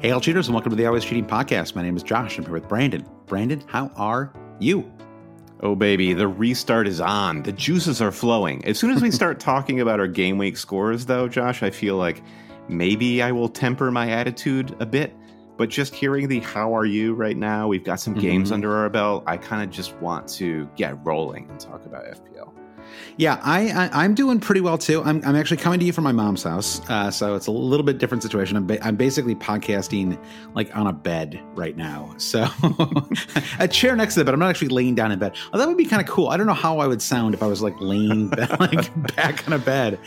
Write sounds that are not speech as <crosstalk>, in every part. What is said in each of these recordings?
Hey, all cheaters, and welcome to the Always Cheating Podcast. My name is Josh. I'm here with Brandon. Brandon, how are you? Oh, baby, the restart is on. The juices are flowing. As soon as we <laughs> start talking about our game week scores, though, Josh, I feel like maybe I will temper my attitude a bit. But just hearing the how are you right now, we've got some games Mhm. under our belt. I kind of just want to get rolling and talk about FPL. Yeah, I, I I'm doing pretty well too. I'm I'm actually coming to you from my mom's house, uh, so it's a little bit different situation. I'm ba- I'm basically podcasting like on a bed right now, so <laughs> a chair next to the bed. I'm not actually laying down in bed. Oh, that would be kind of cool. I don't know how I would sound if I was like laying <laughs> like back on a bed.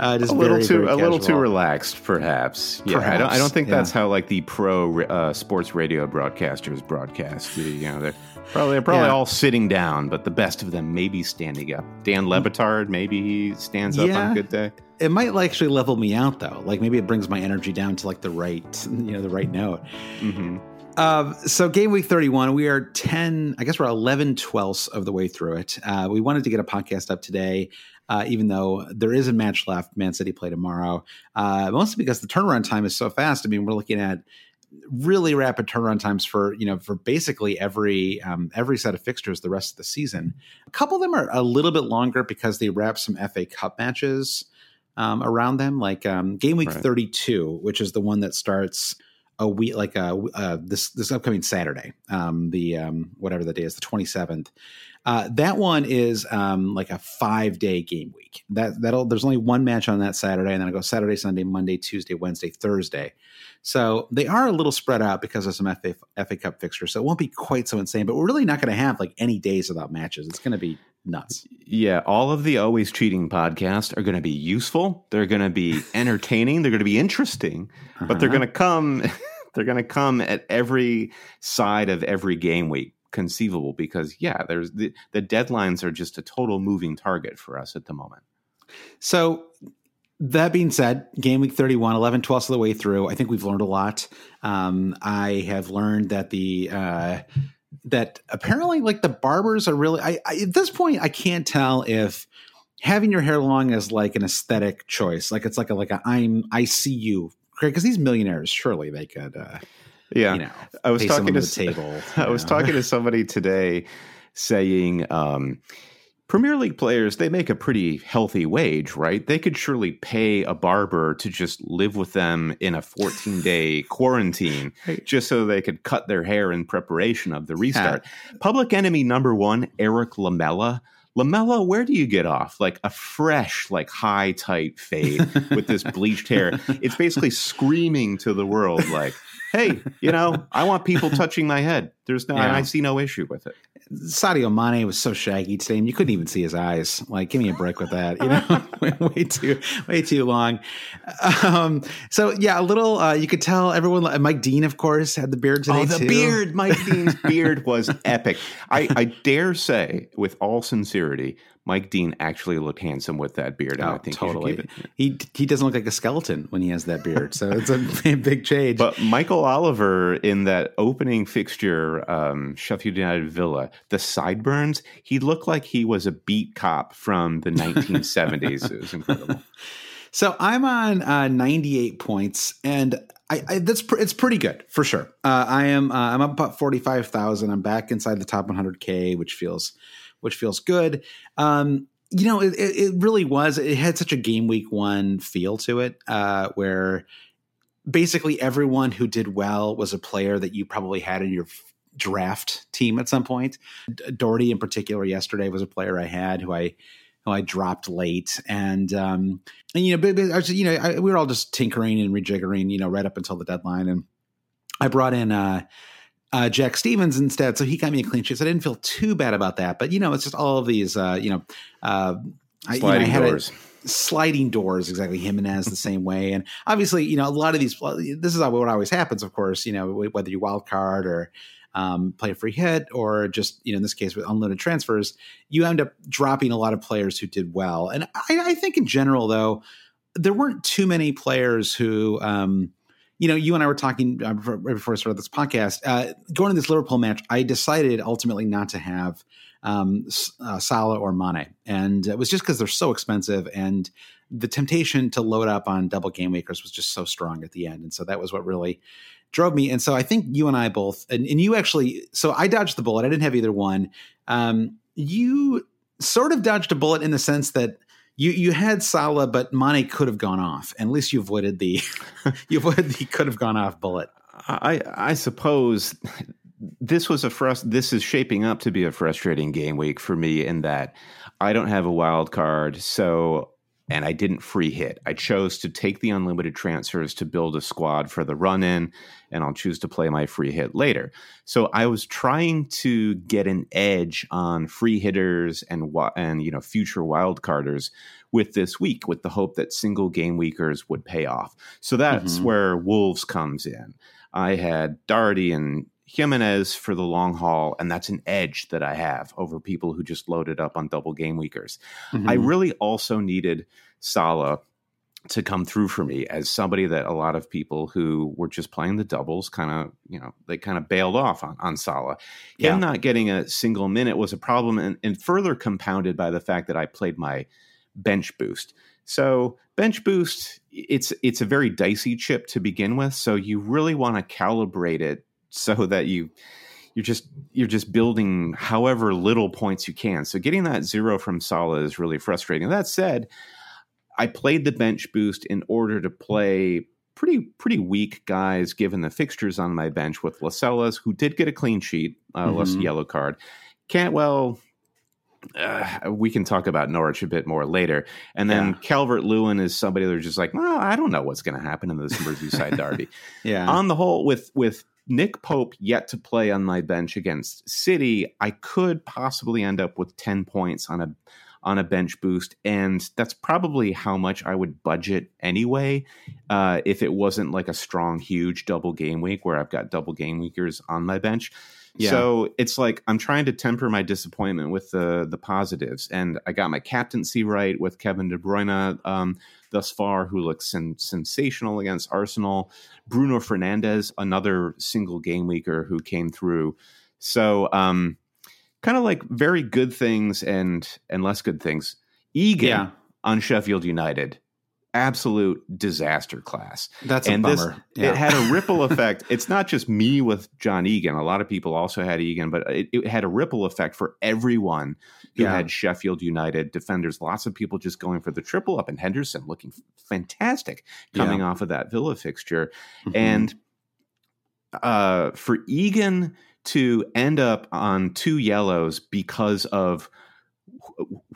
Uh, just a little very, too very a little too relaxed, perhaps. Yeah, I don't. I don't think yeah. that's how like the pro uh, sports radio broadcasters broadcast. You know, they're probably probably Yeah. all sitting down, but the best of them maybe standing up. Dan Le Batard, maybe he stands up on a good day. It might actually level me out though. Like maybe it brings my energy down to like the right, <laughs> you know, the right note. hmm Uh, so game week 31, we are 10, I guess we're 11 twelfths of the way through it. Uh, we wanted to get a podcast up today, uh, even though there is a match left. Man City play tomorrow, uh, mostly because the turnaround time is so fast. I mean, we're looking at really rapid turnaround times for you know for basically every um, every set of fixtures the rest of the season. A couple of them are a little bit longer because they wrap some FA Cup matches um, around them, like um, game week Right. 32, which is the one that starts a week like uh, uh this this upcoming Saturday, um, the um, whatever the day is, the twenty seventh. Uh, that one is um, like a five day game week. That that'll there's only one match on that Saturday, and then I go Saturday, Sunday, Monday, Tuesday, Wednesday, Thursday. So they are a little spread out because of some FA, FA Cup fixtures. So it won't be quite so insane, but we're really not going to have like any days without matches. It's going to be nuts. Yeah, all of the always cheating podcasts are going to be useful. They're going to be <laughs> entertaining. They're going to be interesting, but they're Uh-huh. going to come. <laughs> They're going to come at every side of every game week conceivable because yeah, there's the the deadlines are just a total moving target for us at the moment. So that being said, game week 31, 11 12 of the way through, I think we've learned a lot. Um, I have learned that the, uh, that apparently like the barbers are really, I, I, at this point, I can't tell if having your hair long is like an aesthetic choice. Like it's like a, like a, I'm, I see you. Because these millionaires, surely they could, uh, Yeah, you know, I was talking to the table. <laughs> I you was talking to somebody today saying um, Premier League players they make a pretty healthy wage, right? They could surely pay a barber to just live with them in a 14 day <laughs> quarantine Right. just so they could cut their hair in preparation of the restart. Public enemy number one, Erik Lamela, Lamela, where do you get off? Like a fresh, like high tight fade with this bleached hair. <laughs> It's basically screaming to the world, like, "Hey, <laughs> you know, I want people touching my head. There's no, yeah. I see no issue with it." Sadio Mane was so shaggy today, and you couldn't even see his eyes. Like, give me a break with that. You know, <laughs> <laughs> way too, way too long. Um, so yeah, a little. Uh, you could tell everyone. Mike Dean, of course, had the beard today. Oh, the too. beard! Mike Dean's beard was epic. I, I dare say, with all sincerity, Mike Dean actually looked handsome with that beard. Oh, I think totally. He he doesn't look like a skeleton when he has that beard. So it's a <laughs> big change. But Michael Oliver in that opening fixture, um, Sheffield United Villa, the sideburns, he looked like he was a beat cop from the 1970s. it was incredible. <laughs> So I'm on uh, 98 points, and I, I, that's pr- it's pretty good for sure. Uh, I am uh, I'm up about 45,000. I'm back inside the top 100k, which feels which feels good. Um, you know, it, it, really was. It had such a game week one feel to it, uh, where basically everyone who did well was a player that you probably had in your draft team at some point. Doherty, in particular, yesterday was a player I had who I who I dropped late, and um, and you know, was, you know, I, we were all just tinkering and rejiggering, you know, right up until the deadline, and I brought in. Uh, uh, Jack Stephens instead. So he got me a clean sheet. So I didn't feel too bad about that. But, you know, it's just all of these, uh, you know, uh, sliding I, you know, I doors. A, sliding doors, exactly. Jimenez the <laughs> same way. And obviously, you know, a lot of these, this is what always happens, of course, you know, whether you wild card or, um, play a free hit or just you know in this case with unlimited transfers you end up dropping a lot of players who did well and i, I think in general though there weren't too many players who um, you know, you and I were talking uh, before, before I started this podcast. Uh, going to this Liverpool match, I decided ultimately not to have um, uh, Salah or Mane, and it was just because they're so expensive, and the temptation to load up on double game weekers was just so strong at the end, and so that was what really drove me. And so I think you and I both, and, and you actually, so I dodged the bullet. I didn't have either one. Um, you sort of dodged a bullet in the sense that you you had Salah, but Mane could have gone off. At least you avoided the <laughs> you avoided the could have gone off bullet. I I suppose this was a frust- this is shaping up to be a frustrating game week for me in that I don't have a wild card, so and I didn't free hit. I chose to take the unlimited transfers to build a squad for the run in, and I'll choose to play my free hit later. So I was trying to get an edge on free hitters and and you know future wild carders with this week, with the hope that single game weekers would pay off. So that's mm-hmm. where Wolves comes in. I had Doherty and Jimenez for the long haul, and that's an edge that I have over people who just loaded up on double game weekers. Mm-hmm. I really also needed Salah to come through for me as somebody that a lot of people who were just playing the doubles kind of, you know, they kind of bailed off on, on Salah. Yeah. Him not getting a single minute was a problem and, and further compounded by the fact that I played my bench boost. So bench boost, it's it's a very dicey chip to begin with. So you really want to calibrate it so that you you're just you're just building however little points you can. So getting that zero from Salah is really frustrating. That said, I played the bench boost in order to play pretty pretty weak guys given the fixtures on my bench with Lascelles, who did get a clean sheet, uh, mm-hmm. less yellow card. Cantwell, uh, we can talk about Norwich a bit more later. And then yeah. Calvert Lewin is somebody that's just like, well, I don't know what's going to happen in this Merseyside derby. <laughs> yeah. On the whole, with with Nick Pope yet to play on my bench against City, I could possibly end up with 10 points on a on a bench boost, and that's probably how much I would budget anyway. Uh, if it wasn't like a strong, huge double game week where I've got double game weekers on my bench, yeah. So it's like I'm trying to temper my disappointment with the the positives, and I got my captaincy right with Kevin De Bruyne um, thus far, who looks sen- sensational against Arsenal. Bruno Fernandes, another single game weeker who came through. So um, kind of like very good things and and less good things. Egan yeah. on Sheffield United absolute disaster class. That's and a bummer. This, yeah. It had a ripple <laughs> effect. It's not just me with John Egan. A lot of people also had Egan, but it, it had a ripple effect for everyone who yeah. had Sheffield United defenders. Lots of people just going for the triple up, and Henderson looking fantastic coming yeah. off of that Villa fixture. Mm-hmm. And uh, for Egan to end up on two yellows because of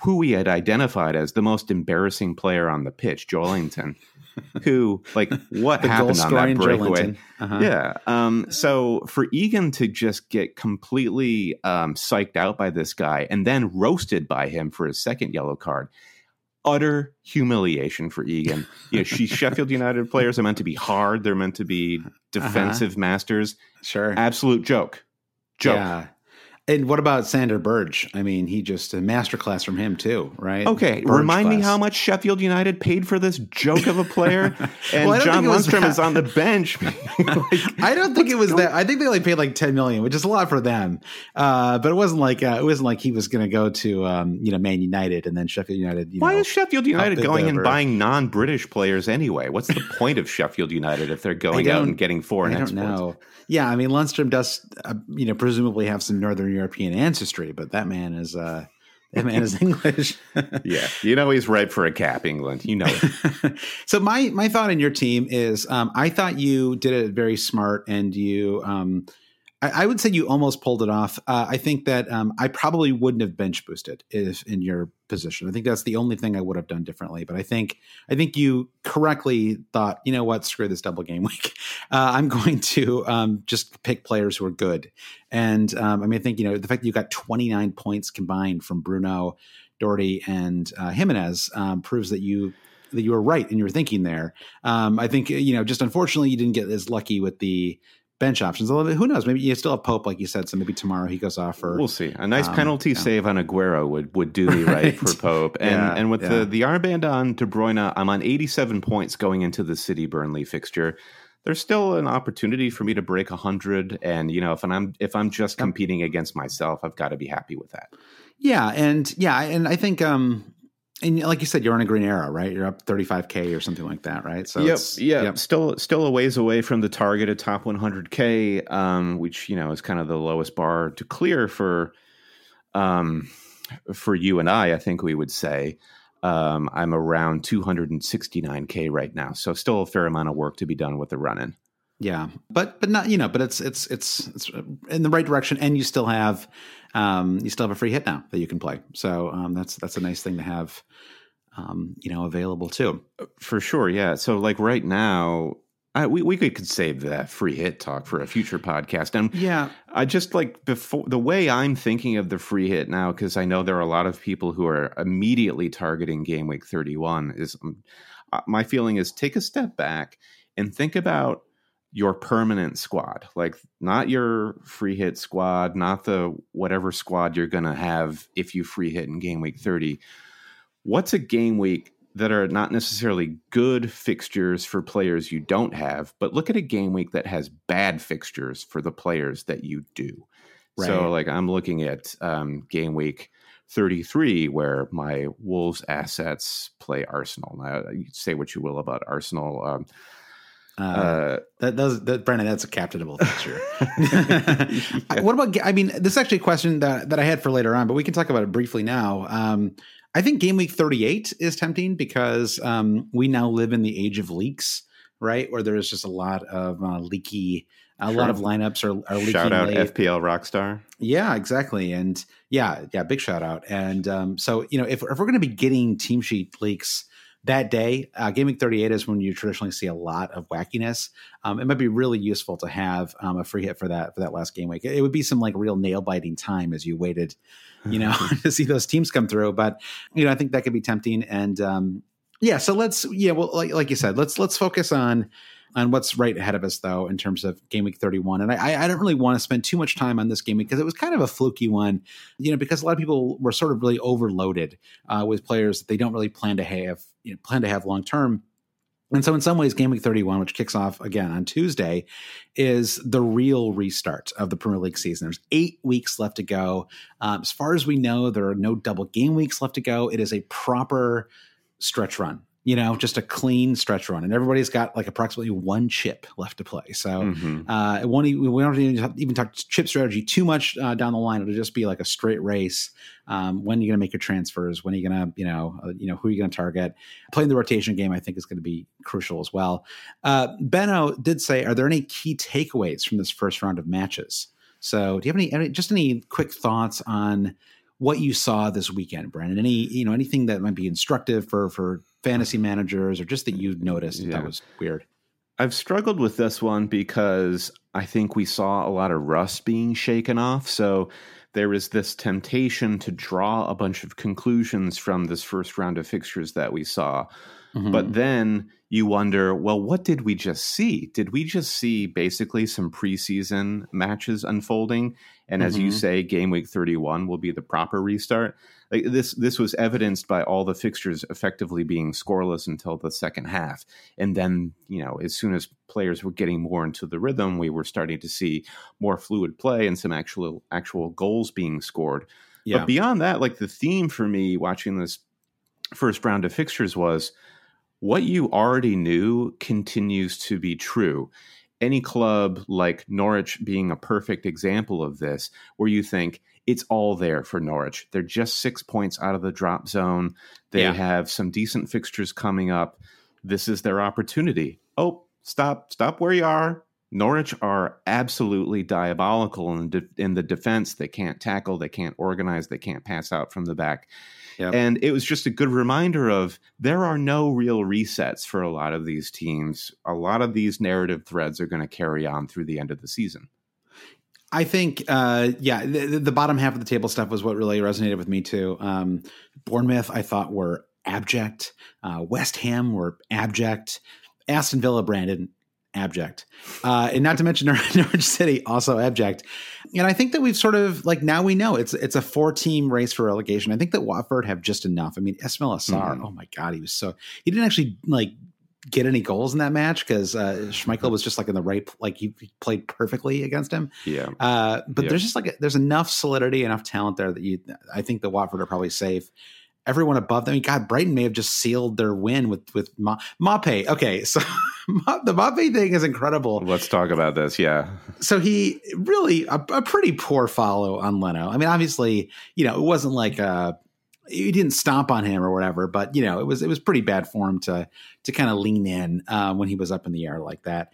who we had identified as the most embarrassing player on the pitch, Joelinton, who like <laughs> what happened on that breakaway? Uh-huh. Yeah. Um, so for Egan to just get completely um, psyched out by this guy and then roasted by him for his second yellow card, utter humiliation for Egan. you know, she <laughs> Sheffield United players are meant to be hard. They're meant to be uh-huh. defensive uh-huh. masters. Sure. Absolute joke. Joke. Yeah. And what about Sander Berge? I mean, he just a masterclass from him too, right? Okay, Berge remind class. me how much Sheffield United paid for this joke of a player, <laughs> and well, John Lundstram is on the bench. <laughs> like, I don't think it was going- that. I think they only paid like ten million, which is a lot for them. Uh, but it wasn't like uh, it wasn't like he was going to go to um, you know Man United and then Sheffield United. Why know, is Sheffield United going and buying non-British players anyway? What's the point of Sheffield United if they're going out and getting foreign I don't exports? Know. Yeah, I mean Lundstram does, uh, you know, presumably have some Northern European ancestry, but that man is uh, that man is <laughs> English. <laughs> yeah, you know he's ripe for a cap, England. You know it. <laughs> so my my thought in your team is, um, I thought you did it very smart, and you um, I, I, would say you almost pulled it off. Uh, I think that um, I probably wouldn't have bench boosted if in your position. I think that's the only thing I would have done differently. But I think I think you correctly thought, you know what, screw this double game <laughs> week. Uh, I'm going to um, just pick players who are good. And um, I mean, I think you know the fact that you got 29 points combined from Bruno, Doherty, and uh, Jimenez um, proves that you that you were right in your thinking there. Um, I think you know, just unfortunately, you didn't get as lucky with the bench options. Although who knows? Maybe you still have Pope, like you said. So maybe tomorrow he goes off for. We'll see. A nice um, penalty yeah. save on Aguero would would do me right, for Pope. And yeah, and with yeah. the the armband on De Bruyne, I'm on 87 points going into the City Burnley fixture. There's still an opportunity for me to break 100, and you know if I'm if I'm just competing against myself, I've got to be happy with that. Yeah, and yeah, and I think um and like you said, you're on a green arrow, right? You're up 35k or something like that, right? So yep, yeah, yep. still still a ways away from the target of top 100k, um, which you know is kind of the lowest bar to clear for um, for you and I. I think we would say um, I'm around 269k right now, so still a fair amount of work to be done with the run-in. Yeah, but but not you know, but it's it's it's it's in the right direction, and you still have um, you still have a free hit now that you can play. So um, that's that's a nice thing to have, um, you know, available too. For sure, yeah. So like right now, I, we we could, could save that free hit talk for a future podcast. And yeah, I just like before the way I'm thinking of the free hit now because I know there are a lot of people who are immediately targeting game week 31. Is um, uh, my feeling is take a step back and think about your permanent squad, like not your free hit squad, not the whatever squad you're going to have if you free hit in game week 30. What's a game week that are not necessarily good fixtures for players you don't have, but look at a game week that has bad fixtures for the players that you do. Right. So, like, I'm looking at um, game week 33, where my Wolves assets play Arsenal. Now, you say what you will about Arsenal. Um, uh, uh, that does that, Brandon. That's a captainable feature. <laughs> <laughs> yeah. What about? I mean, this is actually a question that that I had for later on, but we can talk about it briefly now. Um, I think game week 38 is tempting because um, we now live in the age of leaks, right? Where there is just a lot of uh, leaky, a sure. lot of lineups are, are leaking. Shout out late. FPL Rockstar. Yeah, exactly. And yeah, yeah, big shout out. And um, so you know, if if we're going to be getting team sheet leaks that day, uh, Week 38 is when you traditionally see a lot of wackiness. Um, it might be really useful to have um, a free hit for that for that last game week. It would be some like real nail biting time as you waited, you know, <laughs> <laughs> to see those teams come through. But you know, I think that could be tempting. And um, yeah, so let's yeah, well, like, like you said, let's let's focus on on what's right ahead of us, though, in terms of game week 31. And I, I don't really want to spend too much time on this game because it was kind of a fluky one, you know, because a lot of people were sort of really overloaded uh, with players that they don't really plan to have, you know, plan to have long term. And so, in some ways, Game Week 31, which kicks off again on Tuesday, is the real restart of the Premier League season. There's eight weeks left to go. Um, as far as we know, there are no double game weeks left to go. It is a proper stretch run you know, just a clean stretch run, and everybody's got like approximately one chip left to play. So mm-hmm. uh, it won't even, we don't even, even talk chip strategy too much uh, down the line. It'll just be like a straight race. Um, when are you going to make your transfers? When are you going to, you know, uh, you know, who are you going to target? Playing the rotation game, I think, is going to be crucial as well. Uh, Benno did say, are there any key takeaways from this first round of matches? So, do you have any, any just any quick thoughts on what you saw this weekend, Brandon. Any you know anything that might be instructive for for fantasy managers or just that you noticed yeah. that was weird. I've struggled with this one because I think we saw a lot of rust being shaken off. So there is this temptation to draw a bunch of conclusions from this first round of fixtures that we saw. Mm-hmm. But then you wonder, well, what did we just see? Did we just see basically some preseason matches unfolding? And mm-hmm. as you mm-hmm. say, game week 31 will be the proper restart. Like this this was evidenced by all the fixtures effectively being scoreless until the second half. And then, you know, as soon as players were getting more into the rhythm, we were starting to see more fluid play and some actual actual goals being scored. Yeah. But beyond that, like the theme for me watching this first round of fixtures was what you already knew continues to be true. Any club like Norwich being a perfect example of this, where you think it's all there for Norwich. They're just six points out of the drop zone. They yeah. have some decent fixtures coming up. This is their opportunity. Oh, stop, stop where you are. Norwich are absolutely diabolical in, de- in the defense. They can't tackle, they can't organize, they can't pass out from the back. And it was just a good reminder of there are no real resets for a lot of these teams. A lot of these narrative threads are going to carry on through the end of the season. I think, uh, yeah, the, the, bottom half of the table stuff was what really resonated with me too. Um, Bournemouth, I thought were abject. Uh, West Ham were abject. Aston Villa, Brandon, abject. Uh, and not to mention <laughs> Norwich City, also abject. And I think that we've sort of like now we know it's it's a four team race for relegation. I think that Watford have just enough. I mean, Ismaila Sarr, mm-hmm. oh my god, he was so he didn't actually like get any goals in that match because uh, Schmeichel was just like in the right, like he played perfectly against him. Yeah. Uh, but yeah. there's just like a, there's enough solidity, enough talent there that you, I think the Watford are probably safe everyone above them. God, Brighton may have just sealed their win with with Ma- Maupay. Okay, so <laughs> the Maupay thing is incredible. Let's talk about this. Yeah. So he really a, a, pretty poor follow on Leno. I mean, obviously, you know, it wasn't like uh he didn't stomp on him or whatever, but you know, it was it was pretty bad for him to to kind of lean in uh, when he was up in the air like that.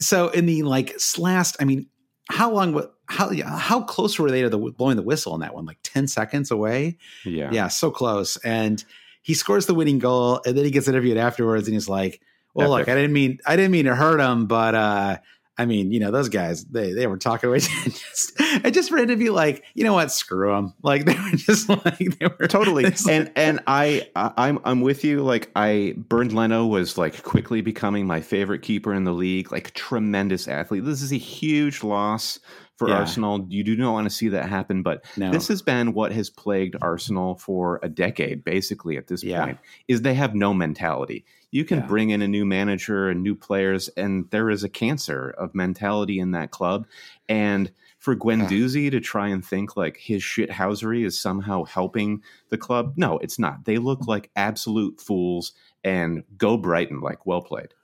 So in the like last, I mean, how long? How how close were they to the blowing the whistle on that one? Like ten seconds away. Yeah, yeah, so close. And he scores the winning goal, and then he gets interviewed afterwards, and he's like, "Well, Epic. look, I didn't mean I didn't mean to hurt him, but uh, I mean, you know, those guys, they they were talking away. <laughs> just, I just for him to be like, you know what, screw them. Like <laughs> they were just like they were totally. And and I I'm I'm with you. Like I Bernd Leno was like quickly becoming my favorite keeper in the league. Like tremendous athlete. This is a huge loss for yeah. Arsenal. You do not want to see that happen, but no. this has been what has plagued Arsenal for a decade, basically. At this yeah. point, is they have no mentality you can yeah. bring in a new manager and new players, and there is a cancer of mentality in that club. And for Guendouzi yeah. to try and think like his shithousery is somehow helping the club, no, it's not. They look mm. like absolute fools. And go Brighton, like well played.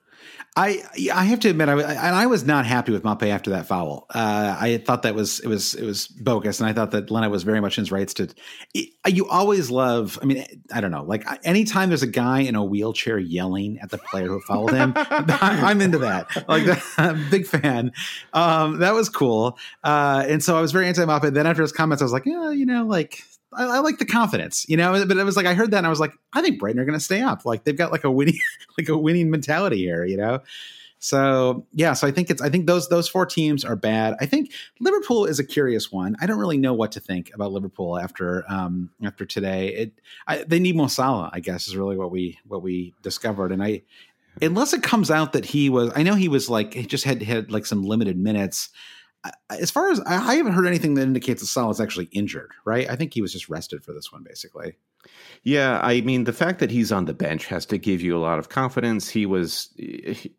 I I have to admit, I, and I was not happy with Maupay after that foul. Uh, I thought that was it was it was bogus, and I thought that Leno was very much in his rights to. You always love. I mean, I don't know. Like anytime there's a guy in a wheelchair yelling at the player who fouled him, <laughs> I'm into that. Like, <laughs> I'm a big fan. Um, that was cool, uh, and so I was very anti Maupay. Then after his comments, I was like, yeah, you know, like I, I, like the confidence, you know. But it was like I heard that and I was like, I think Brighton are going to stay up. Like they've got like a winning, <laughs> like a winning mentality here, you know. So yeah, so I think it's I think those those four teams are bad. I think Liverpool is a curious one. I don't really know what to think about Liverpool after um after today. It I, they need Mo Salah, I guess, is really what we what we discovered. And I unless it comes out that he was, I know he was like he just had had like some limited minutes as far as I haven't heard anything that indicates that Salah's actually injured, right? I think he was just rested for this one, basically. Yeah, I mean, the fact that he's on the bench has to give you a lot of confidence. He was,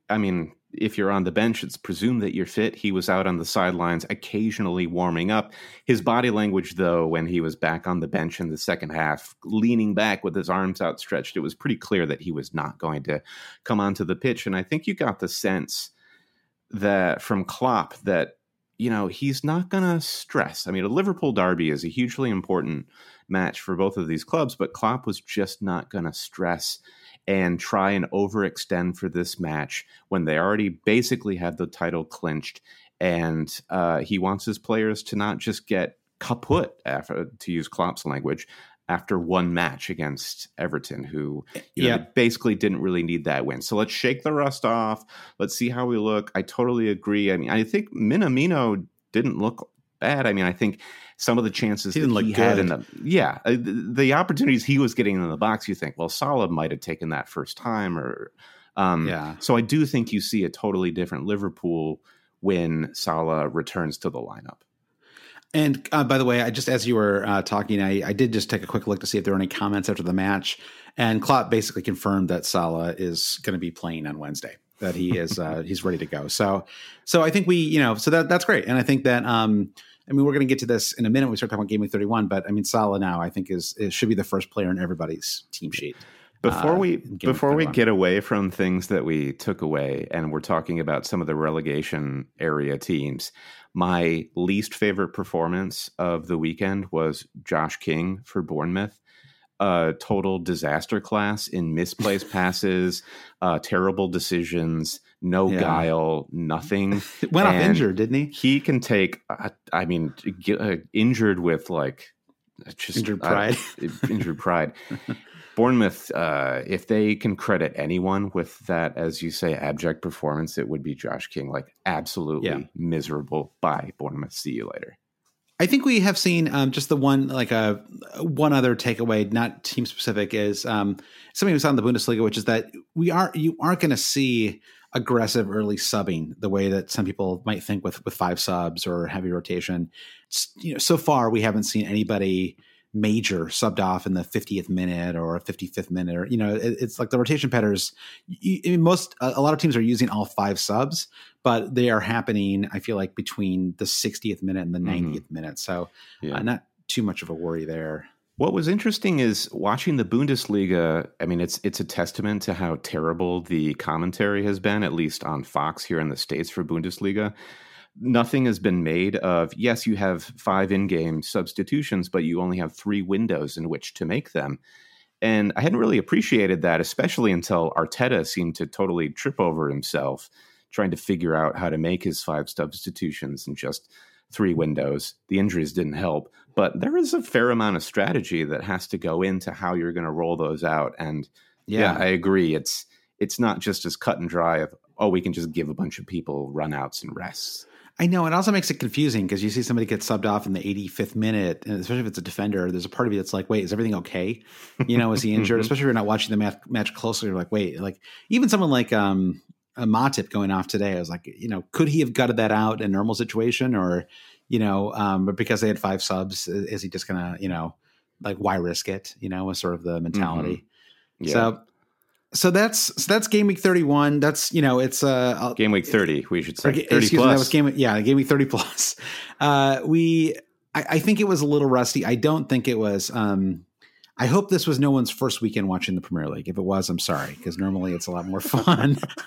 I mean, if you're on the bench, it's presumed that you're fit. He was out on the sidelines, occasionally warming up. His body language, though, when he was back on the bench in the second half, leaning back with his arms outstretched, it was pretty clear that he was not going to come onto the pitch. And I think you got the sense that from Klopp that you know, he's not going to stress. I mean, a Liverpool derby is a hugely important match for both of these clubs, but Klopp was just not going to stress and try and overextend for this match when they already basically had the title clinched. And uh, he wants his players to not just get kaput, after, to use Klopp's language, after one match against Everton, who you know, Yeah. basically didn't really need that win. So let's shake the rust off. Let's see how we look. I totally agree. I mean, I think Minamino didn't look bad. I mean, I think some of the chances He didn't that look he had in good. the yeah uh, the, the opportunities he was getting in the box, you think, well, Salah might have taken that first time, or um, Yeah. So I do think you see a totally different Liverpool when Salah returns to the lineup. And uh, by the way, I just as you were uh, talking, I, I did just take a quick look to see if there were any comments after the match, and Klopp basically confirmed that Salah is going to be playing on Wednesday. That he is uh, <laughs> he's ready to go. So so I think we you know so that that's great, and I think that um I mean we're going to get to this in a minute. We start talking about game week thirty one, but I mean Salah now I think is, is should be the first player in everybody's team sheet. Before uh, we in game week before we get away from things that we took away, and we're talking about some of the relegation area teams, my least favorite performance of the weekend was Josh King for Bournemouth. A total disaster class in misplaced <laughs> passes, uh, terrible decisions, no Yeah. guile, nothing. <laughs> Went off injured, didn't he? He can take. Uh, I mean, get, uh, injured with like just Injured uh, pride. <laughs> injured pride. Bournemouth, uh, if they can credit anyone with that, as you say, abject performance, it would be Josh King. Like absolutely Yeah. miserable. Bye, Bournemouth. See you later. I think we have seen um, just the one like a one other takeaway, not team specific, is um, something we saw in the Bundesliga, which is that we are you aren't going to see aggressive early subbing the way that some people might think with with five subs or heavy rotation. It's, you know, so far we haven't seen anybody major subbed off in the 50th minute or 55th minute or you know it, it's like the rotation patterns you, I mean, most a, a lot of teams are using all five subs but they are happening i feel like between the 60th minute and the Mhm. 90th minute so Yeah. uh, not too much of a worry there What was interesting is watching the Bundesliga. I mean, it's it's a testament to how terrible the commentary has been, at least on Fox here in the states for Bundesliga. Nothing has been made of. Yes, you have five in-game substitutions, but you only have three windows in which to make them. And I hadn't really appreciated that, especially until Arteta seemed to totally trip over himself trying to figure out how to make his five substitutions in just three windows. The injuries didn't help, but there is a fair amount of strategy that has to go into how you're going to roll those out. And yeah. I agree. It's it's not just as cut and dry of oh, we can just give a bunch of people runouts and rests. I know it also makes it confusing because you see somebody get subbed off in the 85th minute, and especially if it's a defender, there's a part of you that's like, wait, is everything okay? You know, is he <laughs> injured? especially if you're not watching the match, match closely, you're like, wait, like even someone like um, a Matip going off today, I was like, you know, could he have gutted that out in a normal situation, or you know, um, but because they had five subs, is, is he just gonna, you know, like why risk it? You know, was sort of the mentality. Yeah. So, so that's so that's game week 31. That's you know, it's uh, Game week 30, we should say. ga- 30 excuse plus. me, that was game. Yeah, game week thirty plus. <laughs> Uh, we, I, I think it was a little rusty. I don't think it was. Um, I hope this was no one's first weekend watching the Premier League. If it was, I'm sorry because normally it's a lot more <laughs> fun. <laughs>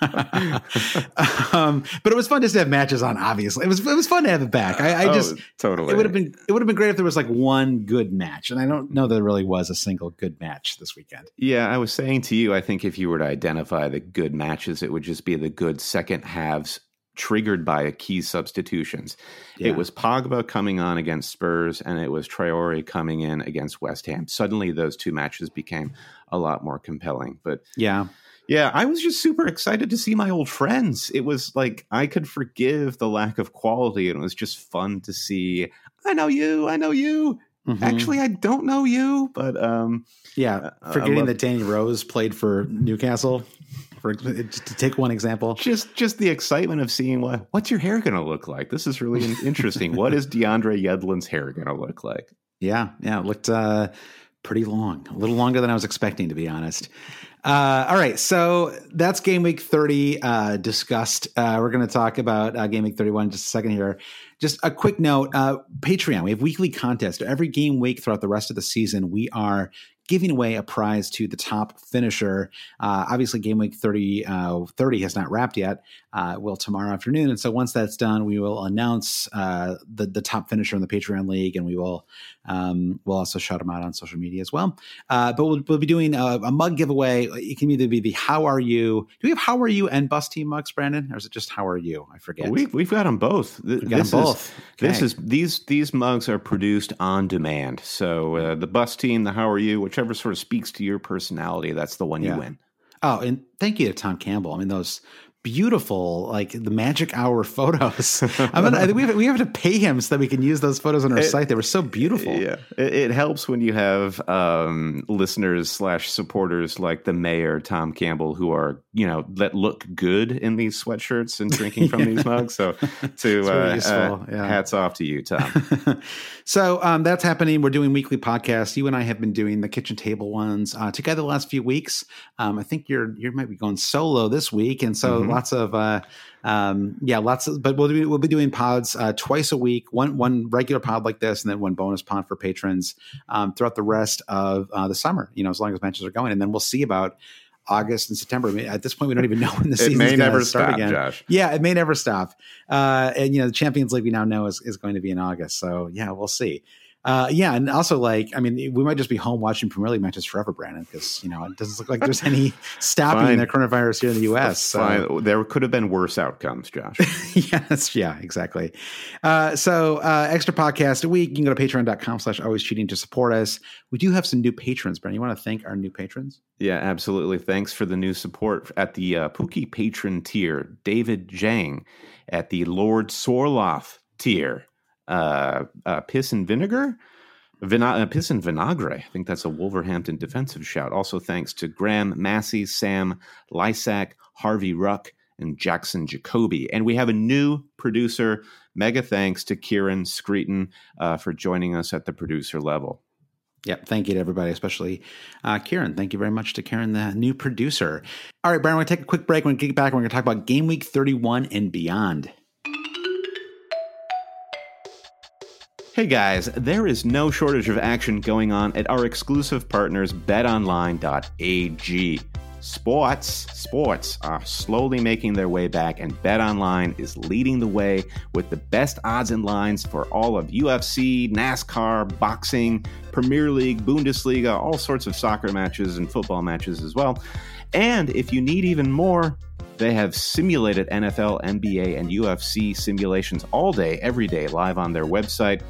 um, but it was fun just to have matches on. Obviously, it was it was fun to have it back. I, I Oh, just totally. it would have been it would have been great if there was like one good match, and I don't know that there really was a single good match this weekend. Yeah, I was saying to you, I think if you were to identify the good matches, it would just be the good second halves triggered by a key substitutions. Yeah. It was Pogba coming on against Spurs and it was Traore coming in against West Ham. Suddenly those two matches became a lot more compelling. But Yeah, yeah, I was just super excited to see my old friends. It was like I could forgive the lack of quality and it was just fun to see. I know you, I know you. Mhm. Actually, I don't know you, but um yeah. Forgetting love- that Danny Rose played for Newcastle, for just to take one example. just just the excitement of seeing what what's your hair going to look like. This is really interesting. what is DeAndre Yedlin's hair going to look like? Yeah, yeah, it looked uh, pretty long, a little longer than I was expecting, to be honest. Uh, all right, so that's game week 30 uh, discussed. Uh, we're going to talk about uh, game week 31 in just a second here. Just a quick note uh, Patreon, we have weekly contests. Every game week throughout the rest of the season, we are giving away a prize to the top finisher. Uh, obviously, game week 30, uh, 30 has not wrapped yet. Uh, will tomorrow afternoon. And so once that's done, we will announce uh, the, the top finisher in the Patreon League and we will um, we'll also shout them out on social media as well. Uh, but we'll, we'll, be doing a, a, mug giveaway. It can either be the How Are You? Do we have How Are You and Bus Team mugs, Brandon? Or is it just How Are You? I forget. We, we've got them both. We've got this them both. Is, okay. This is these these mugs are produced on demand. So uh, the Bus Team, the How Are You, whichever sort of speaks to your personality, that's the one yeah. you win. Oh, and thank you to Tom Campbell. I mean, those beautiful, like the magic hour <laughs> photos. I'm gonna, I <laughs> think we have, we have to pay him so that we can use those photos on our it, site. They were so beautiful. Yeah, it, it helps when you have um, listeners slash supporters like the mayor Tom Campbell who are you know that look good in these sweatshirts and drinking <laughs> from yeah. these mugs. So to uh, uh, yeah. hats off to you, Tom. so um, that's happening. We're doing weekly podcasts. You and I have been doing the kitchen table ones uh, together the last few weeks. Um, I think you're you might be going solo this week, and so. Mm-hmm lots of uh, um, yeah, lots of. But we'll be, we'll be doing pods uh, twice a week. One one regular pod like this, and then one bonus pod for patrons um, throughout the rest of uh, the summer. You know, as long as matches are going, and then we'll see about August and September. I mean, at this point, we don't even <laughs> know when the season may never start stop, again. Josh. Yeah, it may never stop. Uh, and you know, the Champions League we now know is, is going to be in August. So yeah, we'll see. Uh, yeah, and also like I mean, we might just be home watching Premier League matches forever, Brandon, because you know it doesn't look like there's any <laughs> stopping the coronavirus here in the U.S. So. Fine. There could have been worse outcomes, Josh. <laughs> yes, yeah, exactly. Uh, so uh, extra podcast a week. You can go to Patreon.com/slash Always Cheating to support us. We do have some new patrons, Brandon. You want to thank our new patrons? Yeah, absolutely. Thanks for the new support at the uh, Pookie patron tier. David Jang at the Lord Sorloth tier uh, uh, piss and vinegar. Vina- uh, piss and vinagre. I think that's a Wolverhampton defensive shout. Also, thanks to Graham Massey, Sam Lysak, Harvey Ruck, and Jackson Jacoby. And we have a new producer. Mega thanks to Kieran Screeton uh, for joining us at the producer level. Yep. Thank you to everybody, especially uh, Kieran. Thank you very much to Kieran, the new producer. All right, Brian, we're going to take a quick break. We're going to get back. We're going to talk about game week 31 and beyond. Hey guys, there is no shortage of action going on at our exclusive partners betonline.ag. Sports, sports are slowly making their way back, and BetOnline is leading the way with the best odds and lines for all of UFC, NASCAR, boxing, Premier League, Bundesliga, all sorts of soccer matches and football matches as well. And if you need even more, they have simulated NFL, NBA, and UFC simulations all day, every day, live on their website.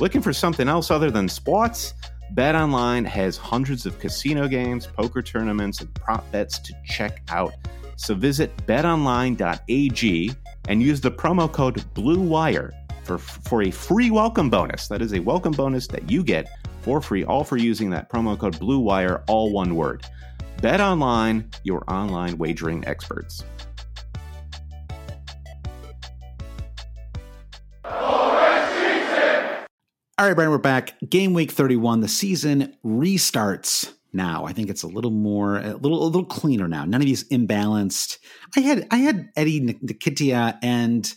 Looking for something else other than sports? BetOnline has hundreds of casino games, poker tournaments, and prop bets to check out. So visit betonline.ag and use the promo code BLUEWIRE for, for a free welcome bonus. That is a welcome bonus that you get for free, all for using that promo code BLUEWIRE, all one word. BetOnline, your online wagering experts. All right, Brian, we're back. Game week 31. The season restarts now. I think it's a little more, a little, a little cleaner now. None of these imbalanced. I had, I had Eddie Nketiah and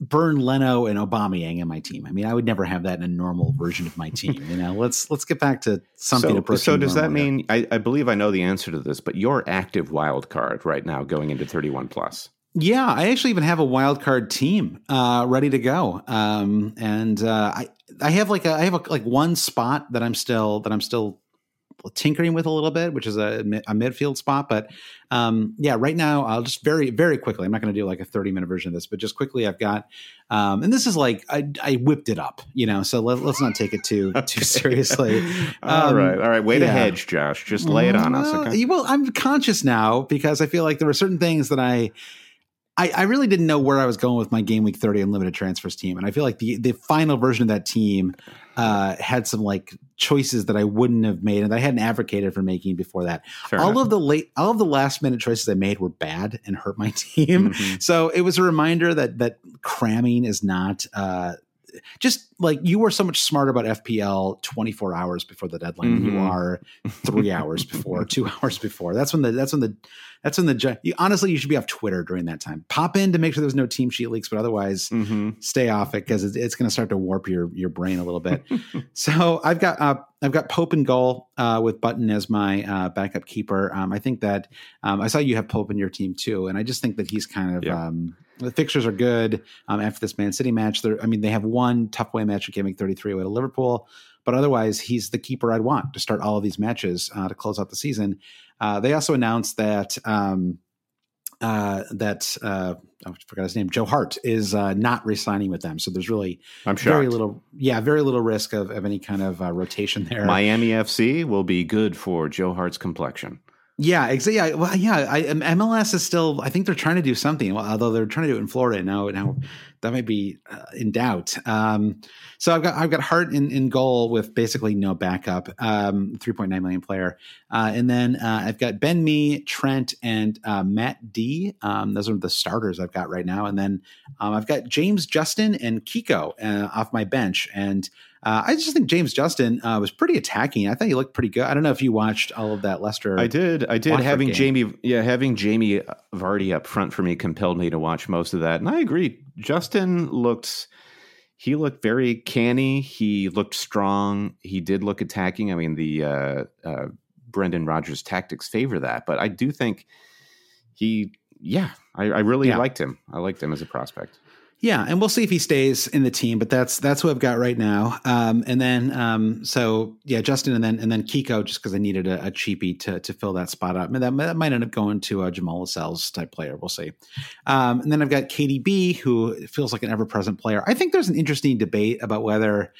Bernd Leno and Aubameyang in my team. I mean, I would never have that in a normal version of my team. You know, <laughs> let's let's get back to something. So, so does that mean? I, I believe I know the answer to this, but your active wild card right now going into 31 plus. Yeah, I actually even have a wild card team uh, ready to go, um, and uh, I I have like a I have a, like one spot that I'm still that I'm still tinkering with a little bit, which is a, a midfield spot. But um, yeah, right now I'll just very very quickly. I'm not going to do like a 30 minute version of this, but just quickly I've got, um, and this is like I, I whipped it up, you know. So let, us not take it too okay. <laughs> too seriously. all um, right, all right. Way yeah. to hedge, Josh. Just lay it on well, us. Okay? Well, I'm conscious now because I feel like there were certain things that I I, I, really didn't know where I was going with my game week 30 unlimited transfers team. And I feel like the, the final version of that team uh, had some like choices that I wouldn't have made and I hadn't advocated for making before that. Fair all enough. of the late, all of the last minute choices I made were bad and hurt my <laughs> team. Mm-hmm. So it was a reminder that, that cramming is not, uh, just like you were so much smarter about FPL 24 hours before the deadline mm-hmm. you are three hours before, <laughs> two hours before. That's when the that's when the that's when the you, honestly you should be off Twitter during that time. Pop in to make sure there's no team sheet leaks, but otherwise mm-hmm. stay off it because it's, it's going to start to warp your your brain a little bit. <laughs> so I've got uh, I've got Pope and goal uh, with Button as my uh, backup keeper. Um, I think that um, I saw you have Pope in your team too, and I just think that he's kind of. Yeah. Um, the fixtures are good um, after this Man City match. They're, I mean, they have one tough way match at Gaming 33 away to Liverpool, but otherwise, he's the keeper I'd want to start all of these matches uh, to close out the season. Uh, they also announced that um, uh, that uh, I forgot his name. Joe Hart is uh, not resigning with them, so there's really I'm sure very little, yeah, very little risk of, of any kind of uh, rotation there. Miami FC will be good for Joe Hart's complexion. Yeah, exactly. Yeah, well, yeah. I, MLS is still. I think they're trying to do something. Well, although they're trying to do it in Florida now. Now that might be uh, in doubt. Um, so I've got I've got Hart in, in goal with basically no backup. Um, Three point nine million player, uh, and then uh, I've got Ben Mee, Trent, and uh, Matt D. Um, those are the starters I've got right now. And then um, I've got James Justin and Kiko uh, off my bench and. Uh, I just think James Justin uh, was pretty attacking. I thought he looked pretty good. I don't know if you watched all of that Leicester. I did. I did. Watford having game. Jamie, yeah, having Jamie Vardy up front for me compelled me to watch most of that, and I agree. Justin looked. He looked very canny. He looked strong. He did look attacking. I mean, the uh, uh Brendan Rodgers tactics favor that, but I do think he. Yeah, I, I really yeah. liked him. I liked him as a prospect. Yeah, and we'll see if he stays in the team, but that's that's what I've got right now. Um, and then um, so yeah, Justin, and then and then Kiko, just because I needed a, a, cheapie to to fill that spot up. And that, that might end up going to a Jamal Lascelles type player. We'll see. Um, and then I've got KDB, who feels like an ever present player. I think there's an interesting debate about whether.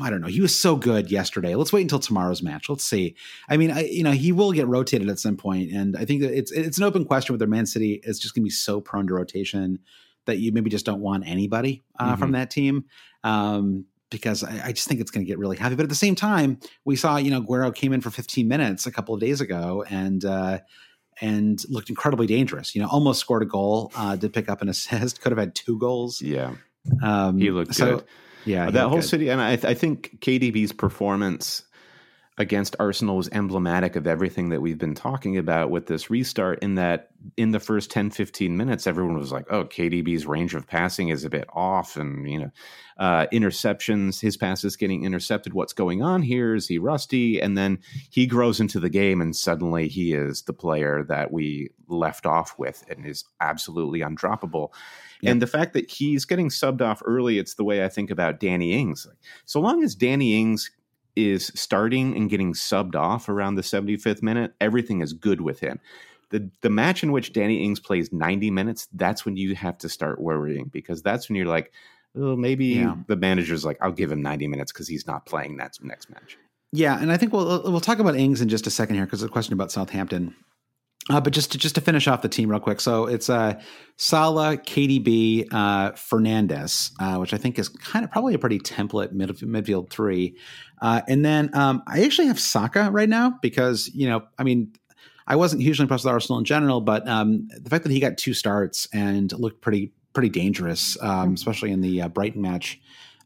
I don't know. He was so good yesterday. Let's wait until tomorrow's match. Let's see. I mean, I, you know, he will get rotated at some point, and I think that it's it's an open question whether Man City is just going to be so prone to rotation that you maybe just don't want anybody uh, mm-hmm. from that team. Um, because I, I, just think it's going to get really heavy. But at the same time, we saw you know Aguero came in for 15 minutes a couple of days ago and uh, and looked incredibly dangerous. You know, almost scored a goal, uh, did pick up an assist, <laughs> could have had two goals. Yeah, um, he looked so, good. Yeah, that whole good. city, and I, I think KDB's performance against Arsenal was emblematic of everything that we've been talking about with this restart in that in the first 10 15 minutes everyone was like oh KDB's range of passing is a bit off and you know uh, interceptions his passes getting intercepted what's going on here is he rusty and then he grows into the game and suddenly he is the player that we left off with and is absolutely undroppable Yep. And the fact that he's getting subbed off early, it's the way I think about Danny Ings. So long as Danny Ings is starting and getting subbed off around the 75th minute, everything is good with him. The the match in which Danny Ings plays 90 minutes, that's when you have to start worrying because that's when you're like, oh, maybe yeah. the manager's like, I'll give him 90 minutes because he's not playing that next match. Yeah, and I think we'll we'll talk about Ings in just a second here because there's a question about Southampton. Uh, but just to, just to finish off the team real quick, so it's uh, Salah, KDB, uh, Fernandes, uh, which I think is kind of probably a pretty template mid, midfield three, uh, and then um, I actually have Saka right now because you know I mean I wasn't hugely impressed with Arsenal in general, but um, the fact that he got two starts and looked pretty pretty dangerous, um, especially in the uh, Brighton match.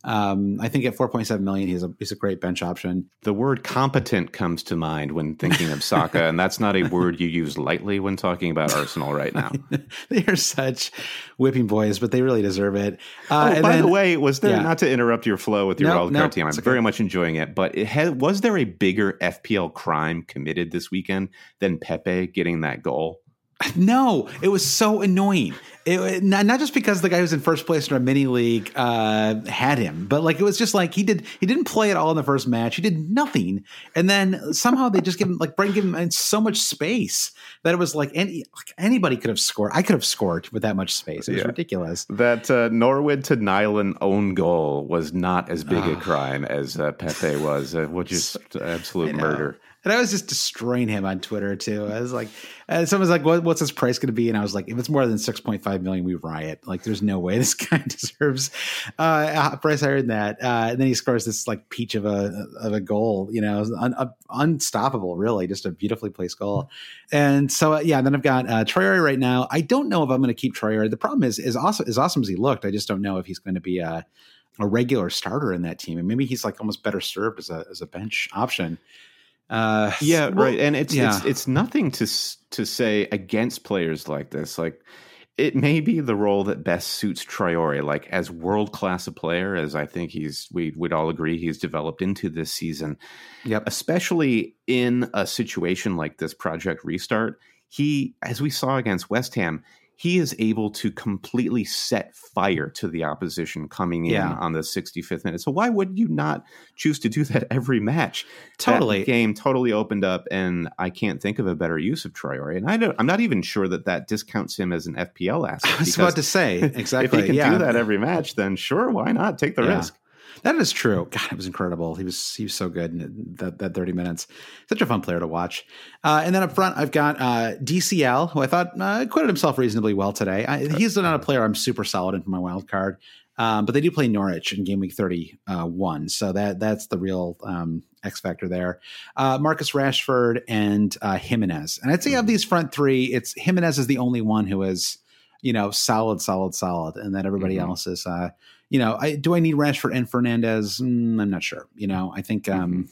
Um, I think at 4.7 million, he's a he's a great bench option. The word competent comes to mind when thinking of Saka, and that's not a word you use lightly when talking about Arsenal right now. <laughs> they are such whipping boys, but they really deserve it. Uh, oh, by then, the way, was there yeah. not to interrupt your flow with your no, wildcard team? I'm okay. very much enjoying it, but it had, was there a bigger FPL crime committed this weekend than Pepe getting that goal? No, it was so annoying. It, not, not just because the guy who's in first place in our mini league uh, had him, but like it was just like he did he didn't play at all in the first match. He did nothing, and then somehow they just give him like Brighton give him so much space that it was like any like anybody could have scored. I could have scored with that much space. It was yeah. ridiculous. That uh, Norwood to Nyland own goal was not as big a crime as uh, Pepe was, uh, which <laughs> is absolute murder. And I was just destroying him on Twitter too. I was like, someone's like, what, "What's his price going to be?" And I was like, "If it's more than six point five million, we riot. Like, there's no way <laughs> this guy deserves uh, a price higher than that." Uh, and then he scores this like peach of a of a goal. You know, un, uh, unstoppable, really, just a beautifully placed goal. And so, uh, yeah, then I've got uh, Traore right now. I don't know if I'm going to keep Traore. The problem is, is awesome as awesome as he looked, I just don't know if he's going to be a a regular starter in that team, and maybe he's like almost better served as a as a bench option. Uh, yeah, well, right. And it's yeah. it's it's nothing to to say against players like this. Like it may be the role that best suits Traore, like as world class a player as I think he's we would all agree he's developed into this season. Yep. Especially in a situation like this project restart, he as we saw against West Ham, he is able to completely set fire to the opposition coming in yeah. on the 65th minute. So why would you not choose to do that <laughs> every match? Totally. That game totally opened up, and I can't think of a better use of Traore. And I don't, I'm not even sure that that discounts him as an FPL <laughs> asset. I was about to say exactly. <laughs> if he can yeah. do that every match, then sure, why not take the yeah. risk? That is true. God, it was incredible. He was he was so good in that, that 30 minutes. Such a fun player to watch. Uh, and then up front, I've got uh, DCL, who I thought uh, acquitted himself reasonably well today. I, he's not a player I'm super solid in for my wild card. Um, but they do play Norwich in game week 31. So that that's the real um, X factor there. Uh, Marcus Rashford and uh, Jimenez. And I'd say of these front three, it's Jimenez is the only one who is, you know, solid, solid, solid. And then everybody mm-hmm. else is uh, you know, I, do I need Rashford and Fernandes? Mm, I'm not sure. You know, I think um, mm-hmm.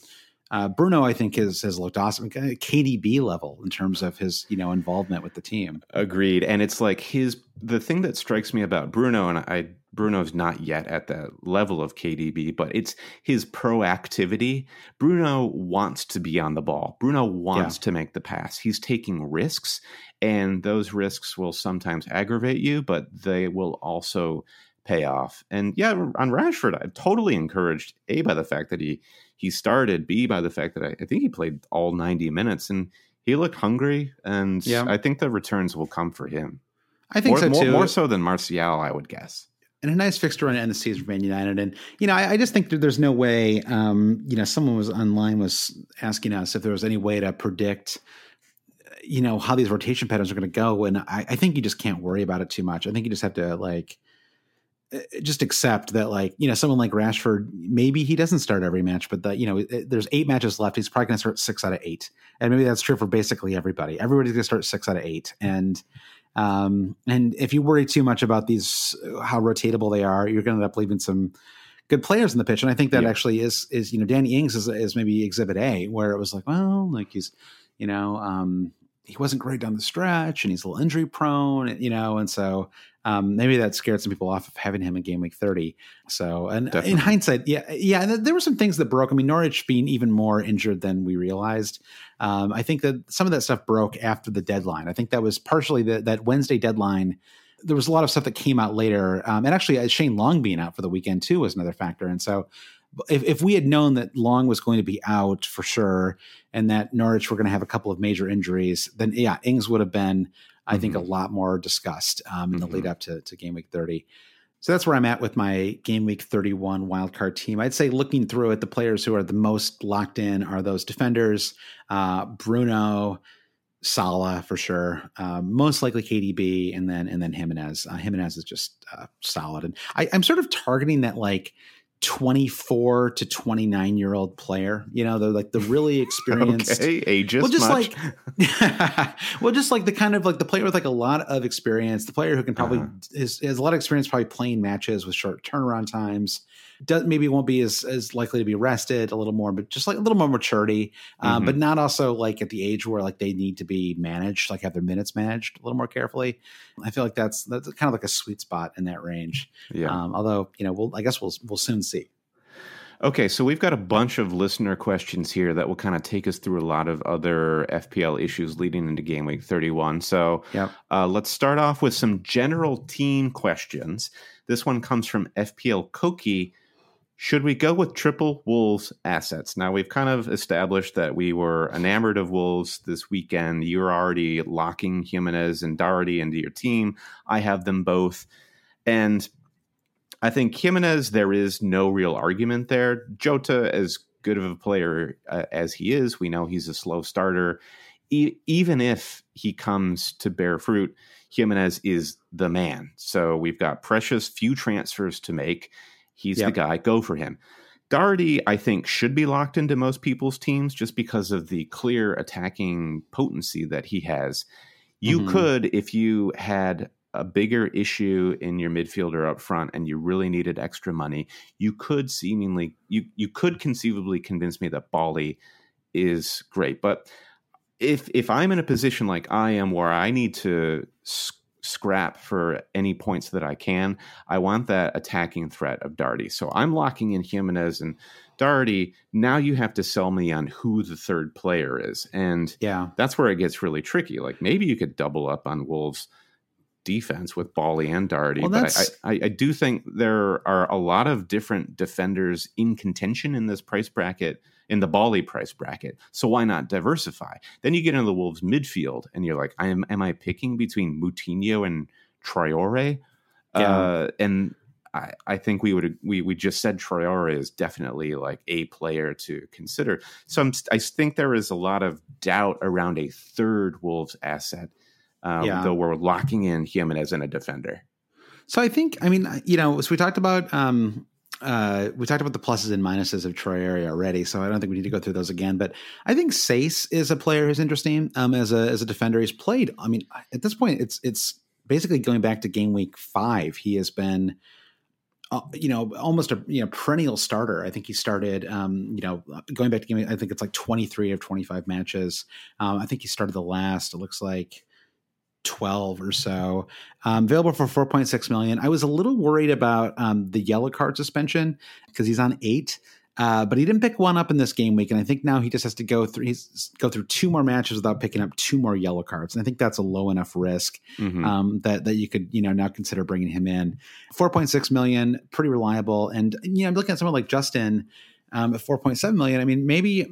uh, Bruno, I think has has looked awesome, KDB level in terms of his you know involvement with the team. Agreed, and it's like his the thing that strikes me about Bruno, and I Bruno's not yet at that level of KDB, but it's his proactivity. Bruno wants to be on the ball. Bruno wants yeah. to make the pass. He's taking risks, and those risks will sometimes aggravate you, but they will also payoff. And yeah, on Rashford, I'm totally encouraged. A by the fact that he he started. B by the fact that I, I think he played all 90 minutes and he looked hungry. And yeah. I think the returns will come for him. I think more, so more, too. More so than Martial, I would guess and a nice fixture on end of the season for Man United. And you know, I, I just think there's no way. Um, you know, someone was online was asking us if there was any way to predict, you know, how these rotation patterns are going to go. And I, I, think you just can't worry about it too much. I think you just have to like just accept that like you know someone like Rashford maybe he doesn't start every match but that you know there's eight matches left. He's probably going to start 6 out of 8 and maybe that's true for basically everybody. Everybody's going to start 6 out of 8 and um and if you worry too much about these how rotatable they are you're going to end up leaving some good players in the pitch. And I think that yeah. actually is is you know Danny Ings is, is maybe exhibit A where it was like well like he's you know um he wasn't great down the stretch and he's a little injury prone, you know, and so um, maybe that scared some people off of having him in game week 30. So, and Definitely. in hindsight, yeah, yeah, there were some things that broke. I mean, Norwich being even more injured than we realized. Um, I think that some of that stuff broke after the deadline. I think that was partially the, that Wednesday deadline. There was a lot of stuff that came out later. Um, and actually, uh, Shane Long being out for the weekend too was another factor. And so, if, if we had known that Long was going to be out for sure and that Norwich were going to have a couple of major injuries, then yeah, Ings would have been I think, mm-hmm. a lot more discussed um, in the mm-hmm. lead up to, to game week 30. So that's where I'm at with my game week 31 wildcard team. I'd say looking through it, the players who are the most locked in are those defenders, uh, Bruno, Salah for sure, uh, most likely KDB, and then and then Jimenez. Uh, Jimenez is just uh, solid, and I, I'm sort of targeting that like 24 to 29 year old player you know they're like the really <laughs> experienced okay ages well just much? like <laughs> well just like the kind of like the player with like a lot of experience the player who can probably uh-huh. is, has a lot of experience probably playing matches with short turnaround times does maybe won't be as as likely to be arrested a little more, but just like a little more maturity, um, mm-hmm. but not also like at the age where like they need to be managed, like have their minutes managed a little more carefully. I feel like that's that's kind of like a sweet spot in that range. Yeah. Um, although you know, we'll I guess we'll we'll soon see. Okay, so we've got a bunch of listener questions here that will kind of take us through a lot of other FPL issues leading into game week 31. So yep. uh, let's start off with some general team questions. This one comes from FPL Koki should we go with triple Wolves assets? Now, we've kind of established that we were enamored of Wolves this weekend. You're already locking Jimenez and Doherty into your team. I have them both. And I think Jimenez, there is no real argument there. Jota, as good of a player uh, as he is, we know he's a slow starter. E- even if he comes to bear fruit, Jimenez is the man. So we've got precious few transfers to make. He's yep. the guy. Go for him. Doherty, I think, should be locked into most people's teams just because of the clear attacking potency that he has. You mm-hmm. could, if you had a bigger issue in your midfielder up front and you really needed extra money, you could seemingly you you could conceivably convince me that Boly is great. But if if I'm in a position like I am where I need to scrap for any points that I can, I want that attacking threat of Doherty. So I'm locking in Jimenez and Doherty. Now you have to sell me on who the third player is, and yeah, that's where it gets really tricky. Like maybe you could double up on Wolves defense with Boly and Doherty. Well, but I, I, I, do think there are a lot of different defenders in contention in this price bracket, in the Boly price bracket. So why not diversify? Then you get into the Wolves midfield and you're like, I am, am I picking between Moutinho and Traore? Yeah. Uh, and I, I think we would we we just said Traore is definitely like a player to consider. So I'm, I think there is a lot of doubt around a third Wolves asset um, yeah. though we're locking in Jimenez in a defender. So I think, I mean, you know, so we talked about um, uh, we talked about the pluses and minuses of Traore already, so I don't think we need to go through those again. But I think Saïss is a player who's interesting um, as a as a defender. He's played. I mean, at this point, it's it's basically going back to game week five. He has been. Uh, you know, almost a you know perennial starter. I think he started, um, you know, going back to game. I think it's like twenty three of twenty five matches. Um, I think he started the last. It looks like 12 or so um, available for 4.6 million i was a little worried about um, the yellow card suspension because he's on eight uh, but he didn't pick one up in this game week and i think now he just has to go through he's go through two more matches without picking up two more yellow cards and i think that's a low enough risk mm-hmm. um, that that you could you know now consider bringing him in 4.6 million pretty reliable and you know i'm looking at someone like justin um, at 4.7 million i mean maybe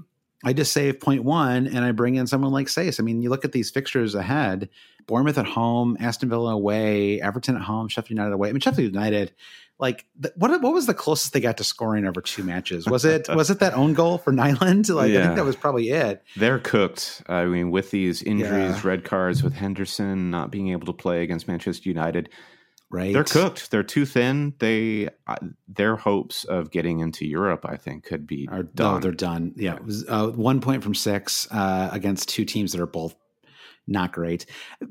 I just save one and I bring in someone like Saïss. I mean, you look at these fixtures ahead Bournemouth at home, Aston Villa away, Everton at home, Sheffield United away. I mean, Sheffield United, like, the, what what was the closest they got to scoring over two matches? Was it was it that own goal for <laughs> Nyland? Like, yeah. I think that was probably it. They're cooked. I mean, with these injuries, yeah. red cards, with Henderson not being able to play against Manchester United, right? They're cooked. They're too thin. They uh, their hopes of getting into Europe, I think, could be are done. Oh, they're done. Yeah, it was uh, one point from six uh, against two teams that are both not great.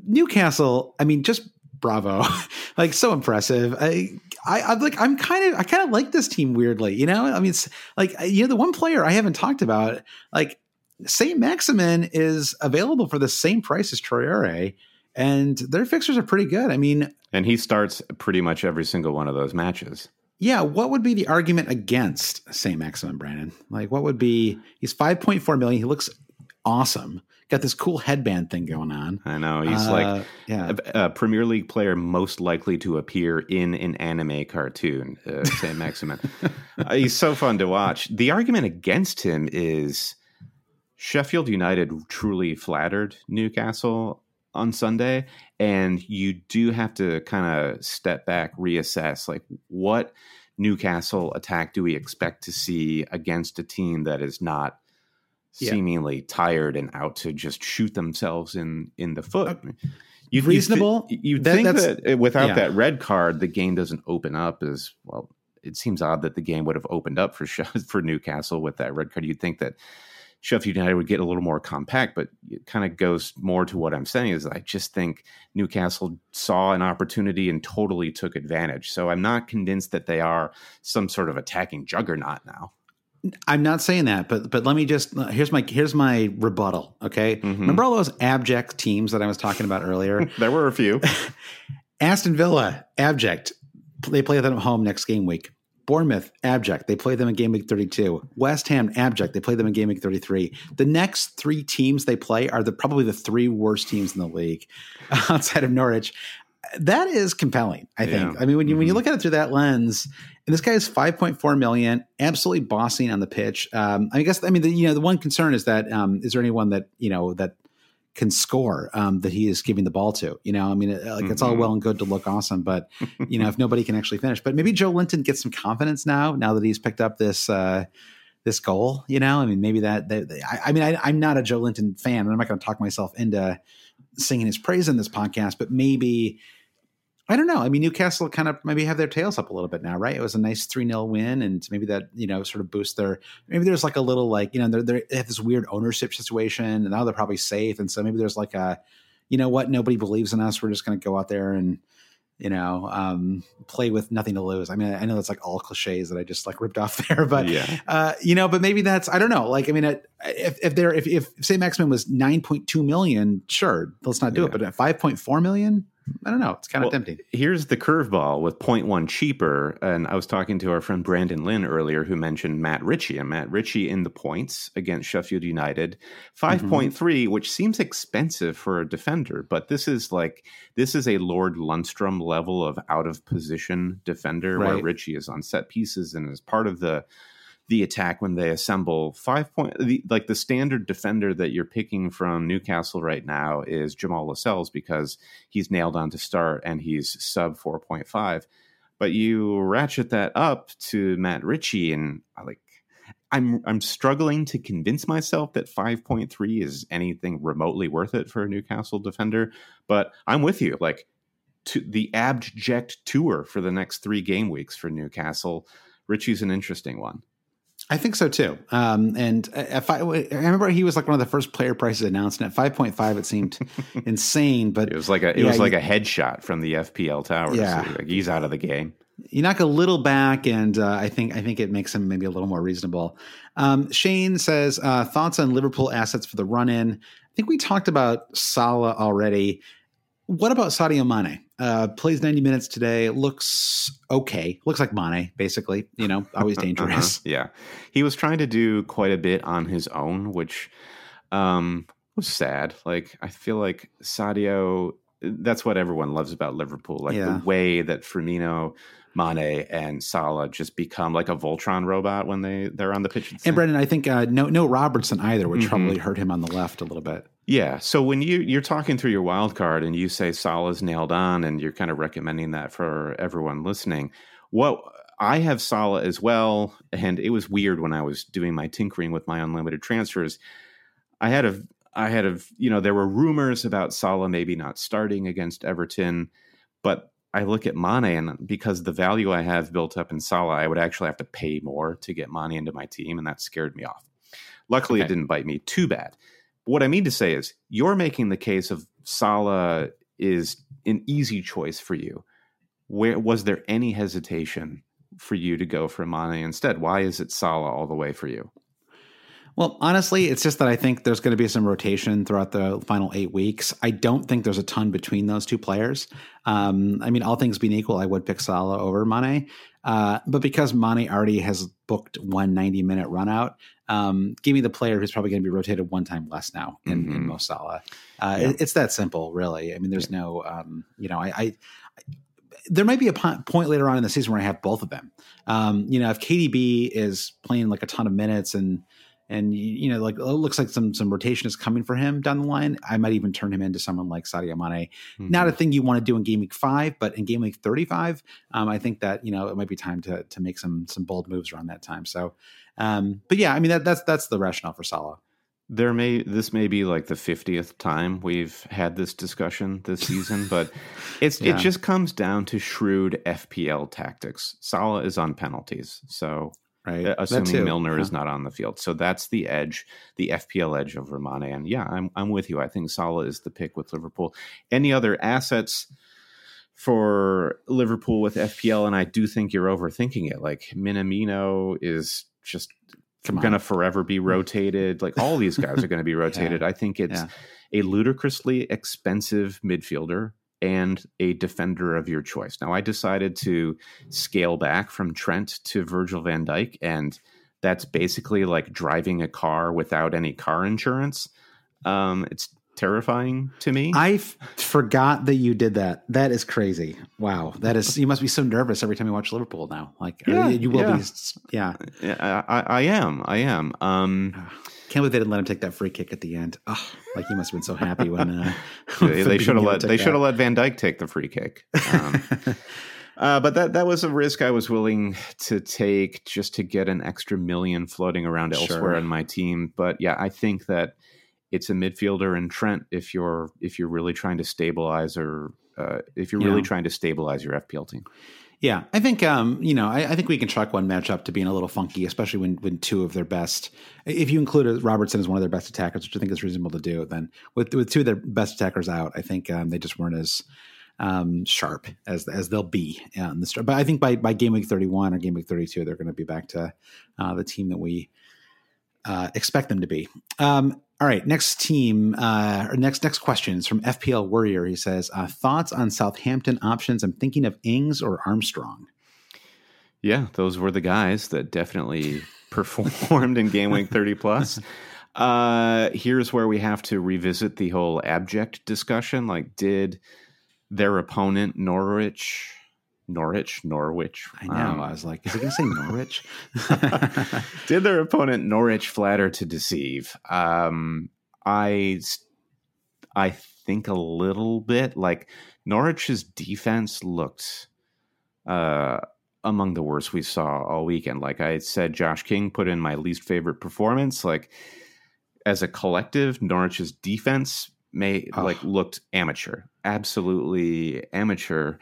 Newcastle. I mean, just bravo, <laughs> like so impressive. I. I, I'm like I'm kind of I kind of like this team weirdly, you know. I mean, it's like you know the one player I haven't talked about, like Saint Maximin is available for the same price as Traore, and their fixtures are pretty good. I mean, and he starts pretty much every single one of those matches. Yeah, what would be the argument against St. Maximin Brandon? Like, what would be? He's five point four million. He looks awesome. Got this cool headband thing going on. I know he's uh, like yeah. a, a, Premier League player most likely to appear in an anime cartoon. Uh, St. Maximin. <laughs> uh, he's so fun to watch. The argument against him is Sheffield United truly flattered Newcastle on Sunday, and you do have to kind of step back, reassess, like what Newcastle attack do we expect to see against a team that is not yeah. seemingly tired and out to just shoot themselves in in the foot. Uh, you, reasonable. You, th- think that without yeah. that red card, the game doesn't open up as well. It seems odd that the game would have opened up for <laughs> for Newcastle with that red card. You'd think that Sheffield United would get a little more compact, but it kind of goes more to what I'm saying is I just think Newcastle saw an opportunity and totally took advantage. So I'm not convinced that they are some sort of attacking juggernaut now. I'm not saying that, but but let me just here's my here's my rebuttal. Okay, mm-hmm. remember all those abject teams that I was talking about earlier? <laughs> there were a few. <laughs> Aston Villa, abject. They play them at home next game week. Bournemouth, abject. They play them in game week 32. West Ham, abject. They play them in game week 33. The next three teams they play are the probably the three worst teams in the league <laughs> outside of Norwich. That is compelling, I think. Yeah. I mean, when you mm-hmm. when you mm-hmm. look at it through that lens, and this guy is 5.4 million, absolutely bossing on the pitch. Um, I guess I mean the, you know the one concern is that um, is there anyone that you know that can score um, that he is giving the ball to. You know, I mean, like mm-hmm. it's all mm-hmm. well and good to look awesome, but you know, <laughs> if nobody can actually finish, but maybe Joelinton gets some confidence now, now that he's picked up this uh, this goal. You know, I mean, maybe that. I, I, mean, I, am not a Joelinton fan, and I'm not going to talk myself into singing his praise in this podcast, but maybe I don't know. I mean, Newcastle kind of maybe have their tails up a little bit now, right? It was a nice 3 0 win, and maybe that, you know, sort of boosts their. Maybe there's like a little, like, you know, they're, they're, they have this weird ownership situation, and now they're probably safe. And so maybe there's like a, you know what, nobody believes in us. We're just going to go out there and you know, um, play with nothing to lose. I mean, I know that's like all cliches that I just like ripped off <laughs> there, but yeah. uh, you know, but maybe that's I don't know. Like, I mean, if if there if if St. Maximin was nine point two million, sure, let's not do yeah. it. But at five point four million, I don't know. It's kind of well, tempting. Here's the curveball with 0.1 cheaper. And I was talking to our friend Brandon Lynn earlier who mentioned Matt Ritchie and Matt Ritchie in the points against Sheffield United. 5.3, mm-hmm. which seems expensive for a defender, but this is like, this is a Lord Lundstram level of out of position defender right. where Ritchie is on set pieces and is part of the the attack when they assemble five point the, like the standard defender that you're picking from Newcastle right now is Jamal Lascelles because he's nailed on to start and he's sub 4.5 but you ratchet that up to Matt Ritchie and uh, like I'm I'm struggling to convince myself that 5.3 is anything remotely worth it for a Newcastle defender but I'm with you. Like to the abject tour for the next 3 game weeks for Newcastle Ritchie's an interesting one I think so too. Um, and if I, I remember he was like one of the first player prices announced, and at five point five, it seemed <laughs> insane. But it was like a it yeah, was like a headshot from the FPL tower. Yeah, so like he's out of the game. You knock a little back, and uh, I think I think it makes him maybe a little more reasonable. Um, Shane says uh, thoughts on Liverpool assets for the run in. I think we talked about Salah already. What about Sadio Mane? Uh, plays 90 minutes today. Looks okay. Looks like Mane, basically. You know, always <laughs> uh-huh. dangerous. uh-huh. Yeah. He was trying to do quite a bit on his own, which um, was sad. Like, I feel like Sadio, that's what everyone loves about Liverpool. Like, yeah. the way that Firmino Mane and Salah just become like a Voltron robot when they they're on the pitch. And Brendan, I think uh, no no Robertson either, which mm-hmm. probably hurt him on the left a little bit. Yeah. So when you you're talking through your wild card and you say Salah's nailed on, and you're kind of recommending that for everyone listening, what I have Salah as well, and it was weird when I was doing my tinkering with my unlimited transfers. I had a I had a you know there were rumors about Salah maybe not starting against Everton, but I look at Mane and because the value I have built up in Salah, I would actually have to pay more to get Mane into my team, and that scared me off. Luckily, okay. it didn't bite me too bad. What I mean to say is, you're making the case of Salah is an easy choice for you. Where was there any hesitation for you to go for Mane instead? Why is it Salah all the way for you? Well, honestly, it's just that I think there's going to be some rotation throughout the final eight weeks. I don't think there's a ton between those two players. Um, I mean, all things being equal, I would pick Salah over Mane. Uh, but because Mane already has booked one 90 minute run out, um, give me the player who's probably going to be rotated one time less now in, mm-hmm. in Mo Salah. Uh, yeah. it, it's that simple, really. I mean, there's yeah. no, um, you know, I, I, there might be a point later on in the season where I have both of them. Um, you know, if KDB is playing like a ton of minutes and and you know, like it looks like some some rotation is coming for him down the line. I might even turn him into someone like Sadio Mane. Mm-hmm. Not a thing you want to do in game week five, but in game week thirty five, um, I think that you know it might be time to to make some some bold moves around that time. So, um, but yeah, I mean that that's that's the rationale for Salah. There may this may be like the fiftieth time we've had this discussion this season, but <laughs> it's yeah. it just comes down to shrewd FPL tactics. Salah is on penalties, so right? Uh, assuming Milner yeah. is not on the field. So that's the edge, the FPL edge over Mane. And yeah, I'm I'm with you. I think Salah is the pick with Liverpool. Any other assets for Liverpool with FPL? And I do think you're overthinking it. Like Minamino is just going to forever be rotated. Like all these guys are going to be <laughs> rotated. yeah. I think it's yeah. a ludicrously expensive midfielder and a defender of your choice. Now, I decided to scale back from Trent to Virgil van Dijk, and that's basically like driving a car without any car insurance. Um, it's terrifying to me. I f- forgot that you did that. That is crazy. Wow, that is. You must be so nervous every time you watch Liverpool now. Like, yeah, you will yeah. be. Yeah, I, I, am. I am. Um, ah. Can't believe they didn't let him take that free kick at the end. Oh, like he must have been so happy when, uh, <laughs> they <laughs> should have let they should have let Van Dijk take the free kick. Um, <laughs> uh, but that that was a risk I was willing to take just to get an extra million floating around elsewhere sure. in my team. But yeah, I think that it's a midfielder and Trent if you're if you're really trying to stabilize or uh, if you're Yeah. really trying to stabilize your FPL team. Yeah, I think um, you know, I, I think we can chalk one matchup to being a little funky, especially when when two of their best, if you include Robertson as one of their best attackers, which I think is reasonable to do. Then with with two of their best attackers out, I think um, they just weren't as um, sharp as as they'll be in this. But I think by by game week thirty one or game week thirty two, they're going to be back to uh, the team that we uh, expect them to be. Um, all right, next team uh, or next next question is from FPL Warrior. He says uh, thoughts on Southampton options. I'm thinking of Ings or Armstrong. Yeah, those were the guys that definitely <laughs> performed in game week 30 plus. Uh, here's where we have to revisit the whole abject discussion. Like, did their opponent Norwich, Norwich, Norwich? I know. um, I was like, is he going to say <laughs> Norwich? <laughs> did their opponent Norwich flatter to deceive? Um, I, I think a little bit. Like Norwich's defense looked uh, among the worst we saw all weekend. Like I said, Josh King put in my least favorite performance. Like as a collective, Norwich's defense may Oh. like looked amateur, absolutely amateur.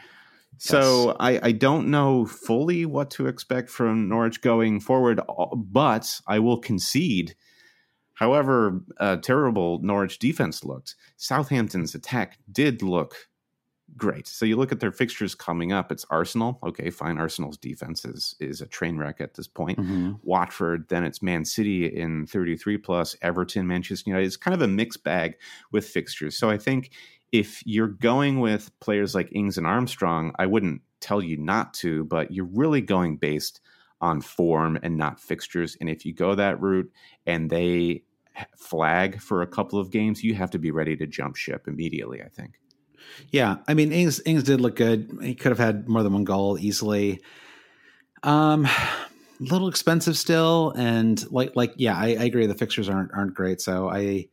So I, I don't know fully what to expect from Norwich going forward, but I will concede. However uh, terrible Norwich defense looked, Southampton's attack did look great. So you look at their fixtures coming up. It's Arsenal. Okay, fine. Arsenal's defense is is a train wreck at this point. Mhm. Watford, then it's Man City in 33 plus, Everton, Manchester United. It's kind of a mixed bag with fixtures. So I think if you're going with players like Ings and Armstrong, I wouldn't tell you not to, but you're really going based on form and not fixtures. And if you go that route and they flag for a couple of games, you have to be ready to jump ship immediately, I think. Yeah, I mean, Ings, Ings did look good. He could have had more than one goal easily. Um, a <sighs> little expensive still, and like, like, yeah, I, I agree. The fixtures aren't aren't great. So I,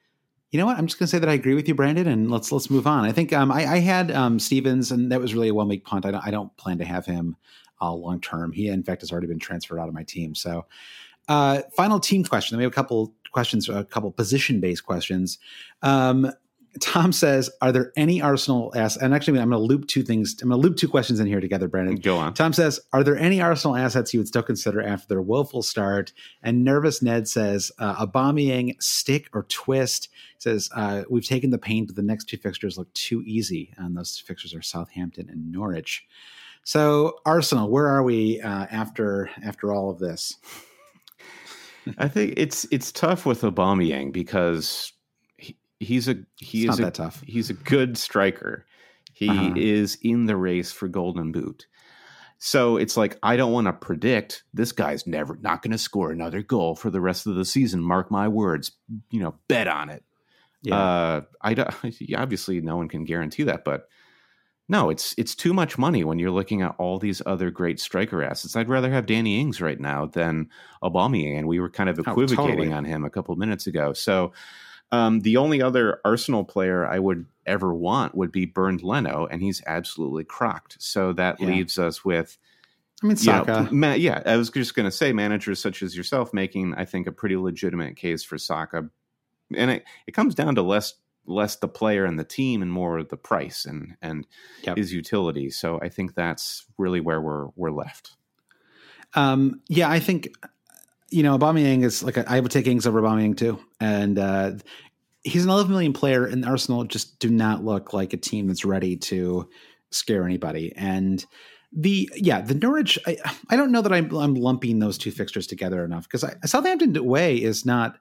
you know what? I'm just gonna say that I agree with you, Brandon, and let's let's move on. I think um, I, I had um, Stephens, and that was really a one week punt. I don't I don't plan to have him uh, long term. He, in fact, has already been transferred out of my team. So, uh, final team question. We have a couple questions, a couple position based questions. Um, Tom says, "Are there any Arsenal assets?" And actually, I'm going to loop two things. I'm going to loop two questions in here together, Brandon. Go on. Tom says, "Are there any Arsenal assets you would still consider after their woeful start?" And nervous Ned says, uh, "Aubameyang stick or twist?" He says, uh, "We've taken the pain, but the next two fixtures look too easy, and those fixtures are Southampton and Norwich." So Arsenal, where are we uh, after after all of this? I think it's it's tough with Aubameyang because he's a he It's is not a, that tough. He's a good striker. He Uh-huh. is in the race for Golden Boot. So it's like I don't want to predict this guy's never not going to score another goal for the rest of the season. Mark my words. You know, bet on it. Yeah, Uh, I don't, <laughs> obviously no one can guarantee that, but no, it's it's too much money when you're looking at all these other great striker assets. I'd rather have Danny Ings right now than Aubameyang, and we were kind of Oh, equivocating totally. on him a couple minutes ago. So um, the only other Arsenal player I would ever want would be Bernd Leno, and he's absolutely crocked. So that Yeah. leaves us with I mean you know, Saka. ma- yeah, I was just going to say managers such as yourself making, I think, a pretty legitimate case for Saka, and it, it comes down to less less the player and the team and more the price and and Yep. his utility. So I think that's really where we're we're left. Um, yeah, I think you know Aubameyang is like a, I would take Ings over Aubameyang too, and uh, he's an 11 million player, and Arsenal just do not look like a team that's ready to scare anybody. And the yeah, the Norwich, I, I don't know that I'm, I'm lumping those two fixtures together enough because Southampton away is not.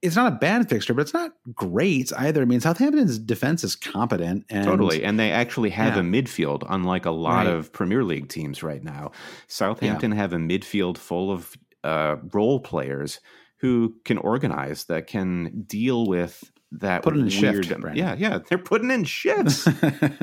It's not a bad fixture, but it's not great either. I mean, Southampton's defense is competent, and totally, and they actually have Yeah. a midfield, unlike a lot Right. of Premier League teams right now. Southampton have a midfield full of uh, role players who can organize, that can deal with that Put in weird. shift, Brandon. yeah, yeah, they're putting in shifts.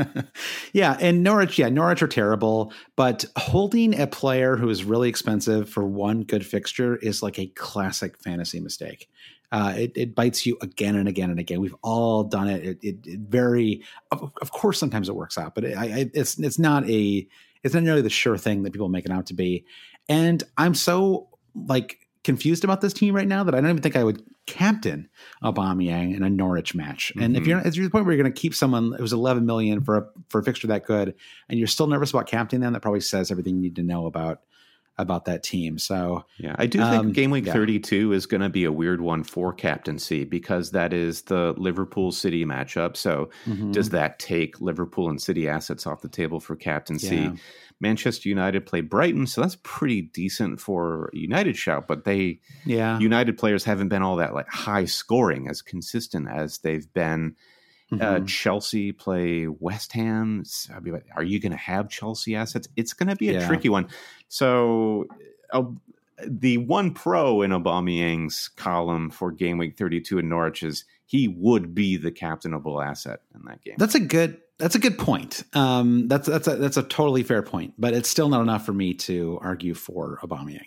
<laughs> yeah, and Norwich, yeah, Norwich are terrible, but holding a player who is really expensive for one good fixture is like a classic fantasy mistake. Uh, it, it bites you again and again and again. We've all done it. It, it, it very, of, of course, sometimes it works out, but it, I, I, it's it's not a it's not nearly the sure thing that people make it out to be. And I'm so like confused about this team right now that I don't even think I would captain Aubameyang in a Norwich match. And mm-hmm. if you're at the point where you're going to keep someone it was 11 million for a, for a fixture that good, and you're still nervous about captaining them, that probably says everything you need to know about about that team. So yeah, I do um, think game week yeah. 32 is going to be a weird one for captaincy because that is the Liverpool City matchup. So mm-hmm. does that take Liverpool and City assets off the table for captaincy? Yeah. Manchester United play Brighton, so that's pretty decent for United shout. But they, yeah, United players haven't been all that like high scoring as consistent as they've been. Uh, mm-hmm. Uh, Chelsea play West Ham. So like, are you going to have Chelsea assets? It's going to be a yeah. tricky one. So uh, the one pro in Aubameyang's column for game week 32 in Norwich is he would be the captainable asset in that game. That's a good that's a good point. Um, that's that's a, that's a totally fair point, but it's still not enough for me to argue for Aubameyang.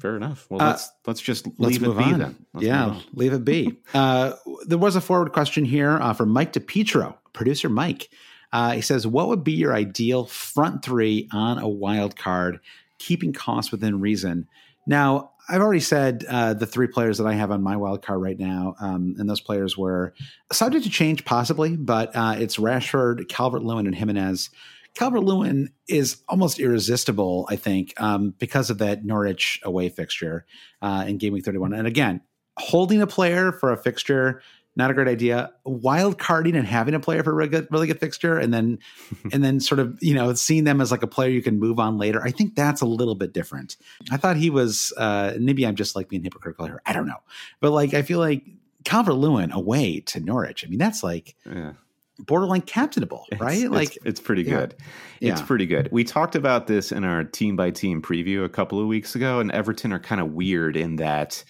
Fair enough. Well, uh, let's let's just let's leave it be on. then. Let's yeah, leave it be. <laughs> uh, there was a forward question here uh, from Mike DePietro, producer Mike. Uh, he says, "What would be your ideal front three on a wild card, keeping costs within reason?" Now, I've already said uh, the three players that I have on my wild card right now, um, and those players were subject to change possibly, but uh, it's Rashford, Calvert Lewin, and Jimenez. Calvert Lewin is almost irresistible, I think, um, because of that Norwich away fixture uh, in Game Week 31. And again, holding a player for a fixture not a great idea. Wild carding and having a player for a really good, really good fixture, and then <laughs> and then sort of you know seeing them as like a player you can move on later. I think that's a little bit different. I thought he was uh, maybe I'm just like being hypocritical here. I don't know, but like I feel like Calvert Lewin away to Norwich. I mean that's like. Yeah. Borderline captainable, right? It's, like it's, it's pretty good. Yeah. It's pretty good. We talked about this in our team by team preview a couple of weeks ago, and Everton are kind of weird in that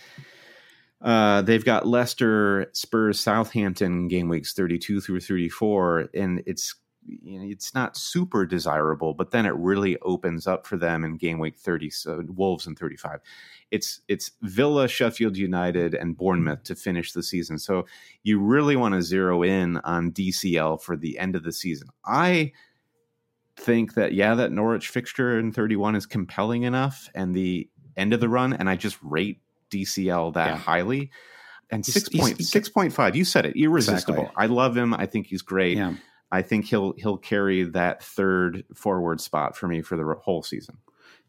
uh, they've got Leicester, Spurs, Southampton game weeks 32 through 34, and it's you know, it's not super desirable, but then it really opens up for them in game week 30. So Wolves in 35. It's it's Villa, Sheffield United, and Bournemouth to finish the season. So you really want to zero in on DCL for the end of the season. I think that yeah, that Norwich fixture in 31 is compelling enough, and the end of the run, and I just rate DCL that yeah. highly. And six point six point five, you said it, irresistible. Exactly. I love him. I think he's great. Yeah. I think he'll he'll carry that third forward spot for me for the whole season.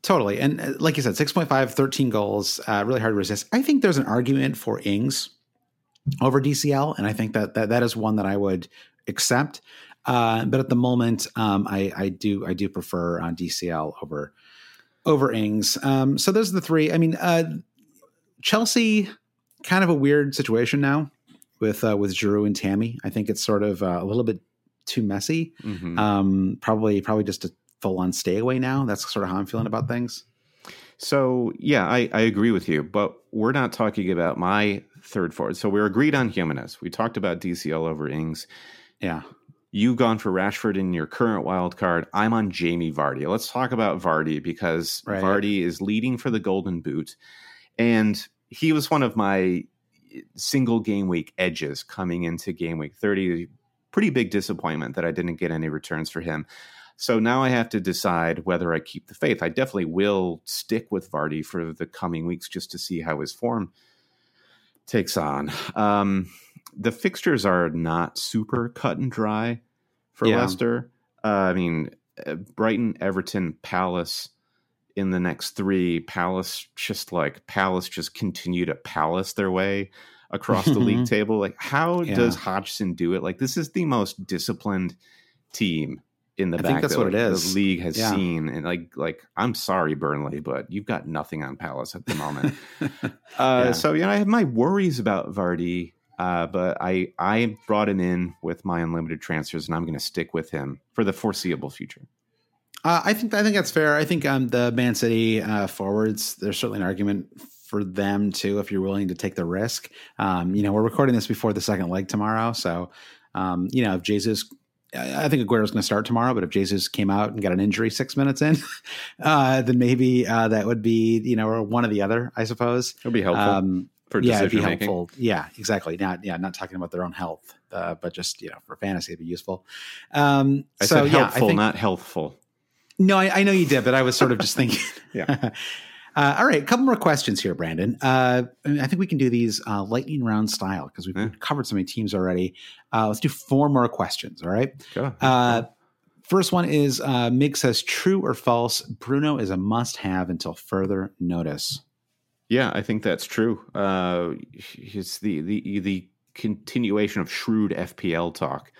Totally. And uh, like you said, 6.5, 13 goals, uh, really hard to resist. I think there's an argument for Ings over DCL, and I think that that, that is one that I would accept. Uh, but at the moment, um, I, I do I do prefer uh, DCL over over Ings. Um, so those are the three. I mean, uh, Chelsea, kind of a weird situation now with uh, with Giroud and Tammy. I think it's sort of uh, a little bit too messy. Mm-hmm. Um, probably probably just a full on stay away now. That's sort of how I'm feeling about things. So yeah, I, I agree with you, but we're not talking about my third forward. So we're agreed on Jimenez. We talked about DCL over Ings. Yeah. You've gone for Rashford in your current wild card. I'm on Jamie Vardy. Let's talk about Vardy because right. Vardy is leading for the Golden Boot. And he was one of my single game week edges coming into game week 30. Pretty big disappointment that I didn't get any returns for him. So now I have to decide whether I keep the faith. I definitely will stick with Vardy for the coming weeks just to see how his form takes on. Um, the fixtures are not super cut and dry for yeah. Leicester. Uh, I mean, uh, Brighton, Everton, Palace, in the next three, Palace just like Palace just continue to palace their way across the league <laughs> table. Like, how yeah. does Hodgson do it? Like, this is the most disciplined team in the I back. Think that's that, what it is. The league has yeah. seen, and like, like I'm sorry, Burnley, but you've got nothing on Palace at the moment. <laughs> uh, yeah. So you know, I have my worries about Vardy. Uh, but I I brought him in with my unlimited transfers, and I'm going to stick with him for the foreseeable future. Uh, I think I think that's fair. I think um, the Man City uh, forwards. There's certainly an argument for them too, if you're willing to take the risk. Um, you know, we're recording this before the second leg tomorrow, so um, you know if Jesus. I think Aguero's going to start tomorrow, but if Jesus came out and got an injury six minutes in, <laughs> uh, then maybe uh, that would be you know one or the other. I suppose it'll be helpful. Um, for yeah, it'd be making. helpful. Yeah, exactly. Not yeah, not talking about their own health, uh, but just you know for fantasy, it'd be useful. Um, I so, said helpful, yeah, I think, not healthful. No, I, I, know you did, but I was sort of just thinking. <laughs> yeah. <laughs> Uh, all right, a couple more questions here, Brandon. Uh, I think we can do these uh, lightning round style because we've Yeah. covered so many teams already. Uh, let's do four more questions. All right. Go. Uh, first one is uh, Mig says, "True or false? Bruno is a must-have until further notice." Yeah, I think that's true. Uh, it's the the the continuation of shrewd FPL talk.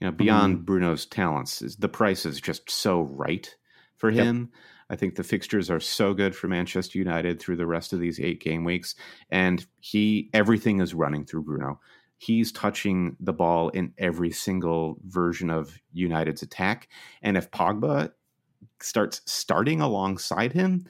You know, beyond Bruno's talents, is the price is just so right for Yep. him. I think the fixtures are so good for Manchester United through the rest of these eight game weeks, and he everything is running through Bruno. He's touching the ball in every single version of United's attack, and if Pogba starts starting alongside him,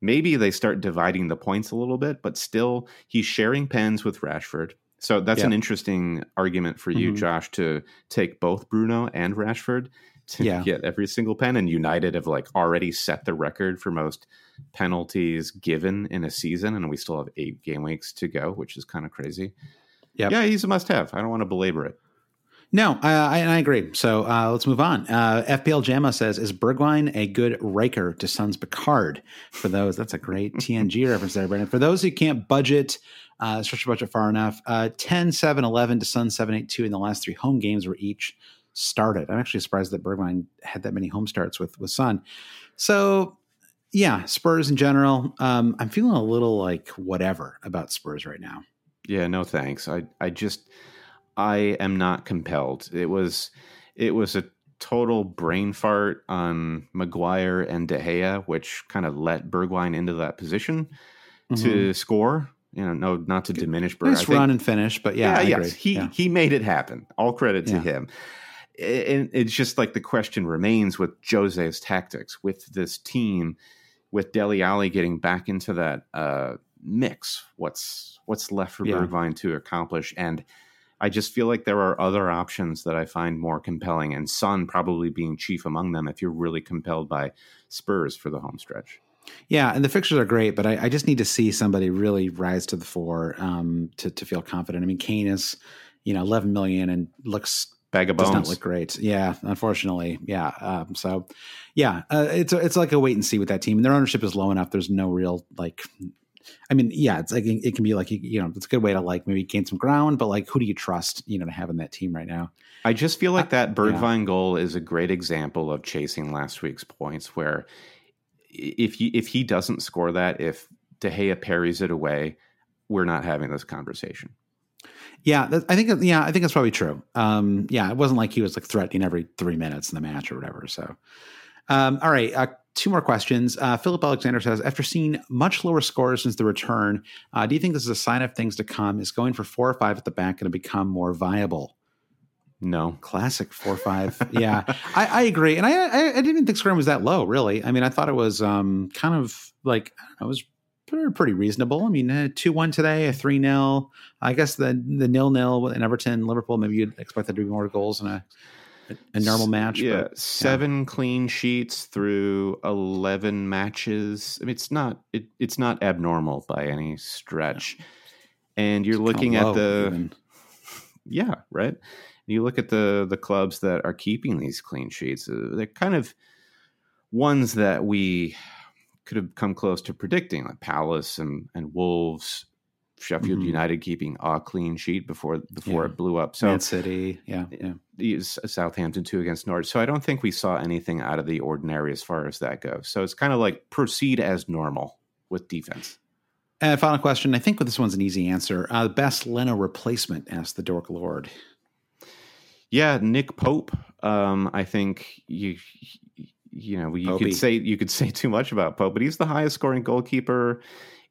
maybe they start dividing the points a little bit, but still he's sharing pens with Rashford. So that's Yeah. an interesting argument for you, Mhm. Josh, to take both Bruno and Rashford to Yeah. get every single pen. And United have like already set the record for most penalties given in a season, and we still have eight game weeks to go, which is kind of crazy. Yeah, Yeah, he's a must-have. I don't want to belabor it. No, I, I, I agree. So uh, let's move on. Uh, FPL Jamma says, "Is Bergwijn a good Riker to Sons Picard?" For those, that's a great <laughs> TNG reference there, Brandon. For those who can't budget, uh, stretch your budget far enough, uh, 10, 7, 11 to Son 7, 8, 2 in the last three home games were each started. I'm actually surprised that Bergwijn had that many home starts with with Son. So yeah, Spurs in general. Um, I'm feeling a little like whatever about Spurs right now. Yeah, no thanks. I I just I am not compelled. It was it was a total brain fart on Maguire and De Gea, which kind of let Bergwijn into that position to score. You know, no, not to diminish Berg. Mm-hmm. nice run and finish, but yeah, I yes, agree. he Yeah. he made it happen. All credit to Yeah. him. And it's just like the question remains with Jose's tactics with this team, with Dele Alli getting back into that uh, mix. What's what's left for Yeah. Bergwijn to accomplish? And I just feel like there are other options that I find more compelling, and Son probably being chief among them. If you're really compelled by Spurs for the home stretch. Yeah, and the fixtures are great, but I, I just need to see somebody really rise to the fore um, to to feel confident. I mean, Kane is, you know, 11 million and looks Bag of does not look great. Yeah, unfortunately, yeah. Um, so, yeah, uh, it's it's like a wait and see with that team, and their ownership is low enough. There's no real like. I mean, yeah, it's like it can be like you know, it's a good way to like maybe gain some ground, but like, who do you trust, you know, to have in that team right now? I just feel like that yeah. Goal is a great example of chasing last week's points. Where if he if he doesn't score that, if De Gea parries it away, we're not having this conversation. Yeah, that, I think yeah, I think that's probably true. Um, yeah, it wasn't like he was like threatening every three minutes in the match or whatever. So, um, all right, uh, two more questions. Uh, Philip Alexander says, after seeing much lower scores since the return, uh, do you think this is a sign of things to come? Is going for four or five at the back going to become more viable? No, Classic four five. yeah, I, I agree, and I, I I didn't even think scoring was that low. Really, I mean, I thought it was um, kind of like I don't know, it was pretty, reasonable. I mean, uh, two one today, a three 0 I guess the the nil nil in Everton, Liverpool. Maybe you'd expect there to be more goals in a a normal match. Yeah, but, seven clean sheets through eleven matches. I mean, it's not it, it's not abnormal by any stretch. And you're It's looking at the even. <laughs> yeah right you look at the the clubs that are keeping these clean sheets uh, they're kind of ones that we could have come close to predicting like palace and and wolves sheffield Mhm. united keeping a clean sheet before before Yeah. it blew up so Man City. Yeah, yeah. southampton two against norwich so i don't think we saw anything out of the ordinary as far as that goes so it's kind of like proceed as normal with defense And final question. I think this one's an easy answer. Uh, best Leno replacement? Asked the Dork Lord. Yeah, Nick Pope. Um, I think you you know you Popey. could say you could <laughs> say too much about Pope, but he's the highest scoring goalkeeper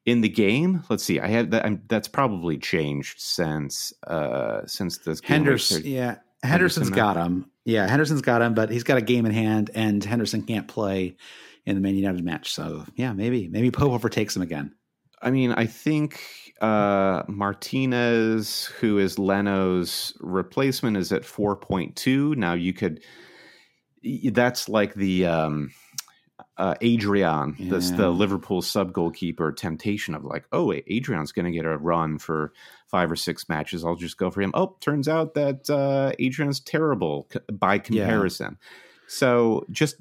in the game. Let's see. I had that. I'm, that's probably changed since uh since this Henderson, yeah, Henderson Henderson's now? got him. Yeah, Henderson's got him, but he's got a game in hand, and Henderson can't play in the Man United match. So yeah, maybe maybe Pope overtakes him again. I mean, I think uh Martinez, who is Leno's replacement, is at four point two. Now you could. That's like the. um uh, Adrian, that's the Liverpool sub goalkeeper temptation of like, oh, wait, Adrian's going to get a run for five or six matches. I'll just go for him. Oh, turns out that uh, Adrian's terrible c- by comparison. So just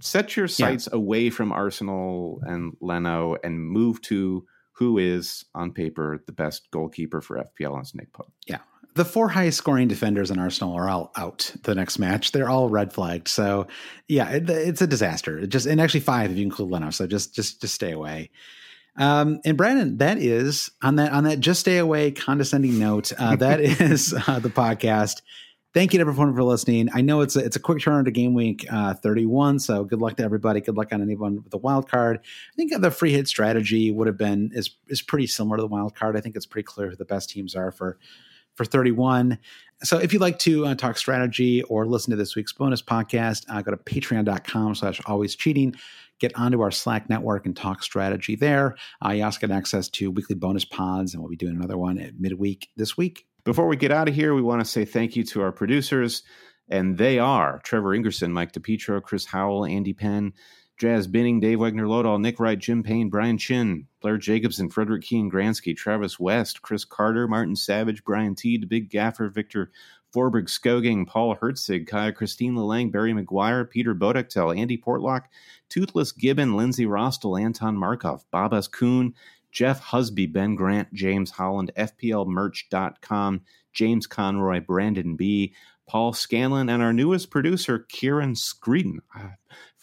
set your sights yeah. away from Arsenal and Leno and move to who is on paper the best goalkeeper for FPL and Nick Pope. Yeah. The four highest scoring defenders in Arsenal are all out the next match. They're all red flagged. So yeah, it, it's a disaster. It just and actually five if you include Leno. So just just just stay away. Um, and Brandon, that is on that on that just stay away condescending note. Uh, that <laughs> is uh, the podcast. Thank you to everyone for listening. I know it's a, it's a quick turn to game week uh, 31, so good luck to everybody. Good luck on anyone with a wild card. I think the free hit strategy would have been is is pretty similar to the wild card. I think it's pretty clear who the best teams are for for 31. So if you'd like to uh, talk strategy or listen to this week's bonus podcast, uh, go to patreon.com slash always cheating get onto our Slack network and talk strategy there. Uh, you also get access to weekly bonus pods, and we'll be doing another one at midweek this week. Before we get out of here, we want to say thank you to our producers, and they are Trevor Ingerson, Mike DePietro, Chris Howell, Andy Penn, Jazz Binning, Dave Wagner Lodahl, Nick Wright, Jim Payne, Brian Chin, Blair Jacobson, Frederick Keen, Gransky, Travis West, Chris Carter, Martin Savage, Brian Teed, Big Gaffer, Victor Forberg Skoging, Paul Hertzig, Kaya Christine Lelang, Barry McGuire, Peter Bodektel, Andy Portlock, Toothless Gibbon, Lindsay Rostel, Anton Markov, Babas Kuhn, Jeff Husby, Ben Grant, James Holland, FPLmerch.com, James Conroy, Brandon B., Paul Scanlon, and our newest producer, Kieran Screeden. Uh,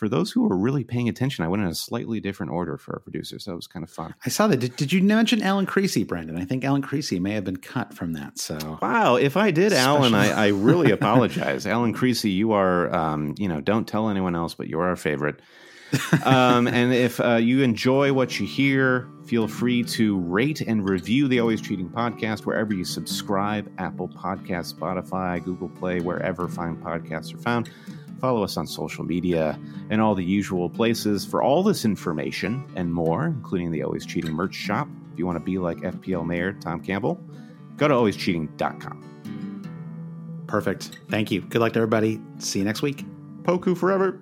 for those who are really paying attention, I went in a slightly different order for our producers. it was kind of fun. I saw that. Did, did you mention Alan Creasy, Brandon? I think Alan Creasy may have been cut from that. So wow, if I did, Special. Alan, I, I really <laughs> apologize. Alan Creasy, you are, um, you know, don't tell anyone else, but you're our favorite. <laughs> um, and if uh, you enjoy what you hear, feel free to rate and review the Always Cheating podcast wherever you subscribe Apple Podcast, Spotify, Google Play, wherever fine podcasts are found. Follow us on social media and all the usual places for all this information and more, including the Always Cheating merch shop. If you want to be like FPL Mayor Tom Campbell, go to alwayscheating.com. Perfect. Thank you. Good luck to everybody. See you next week. Poku forever.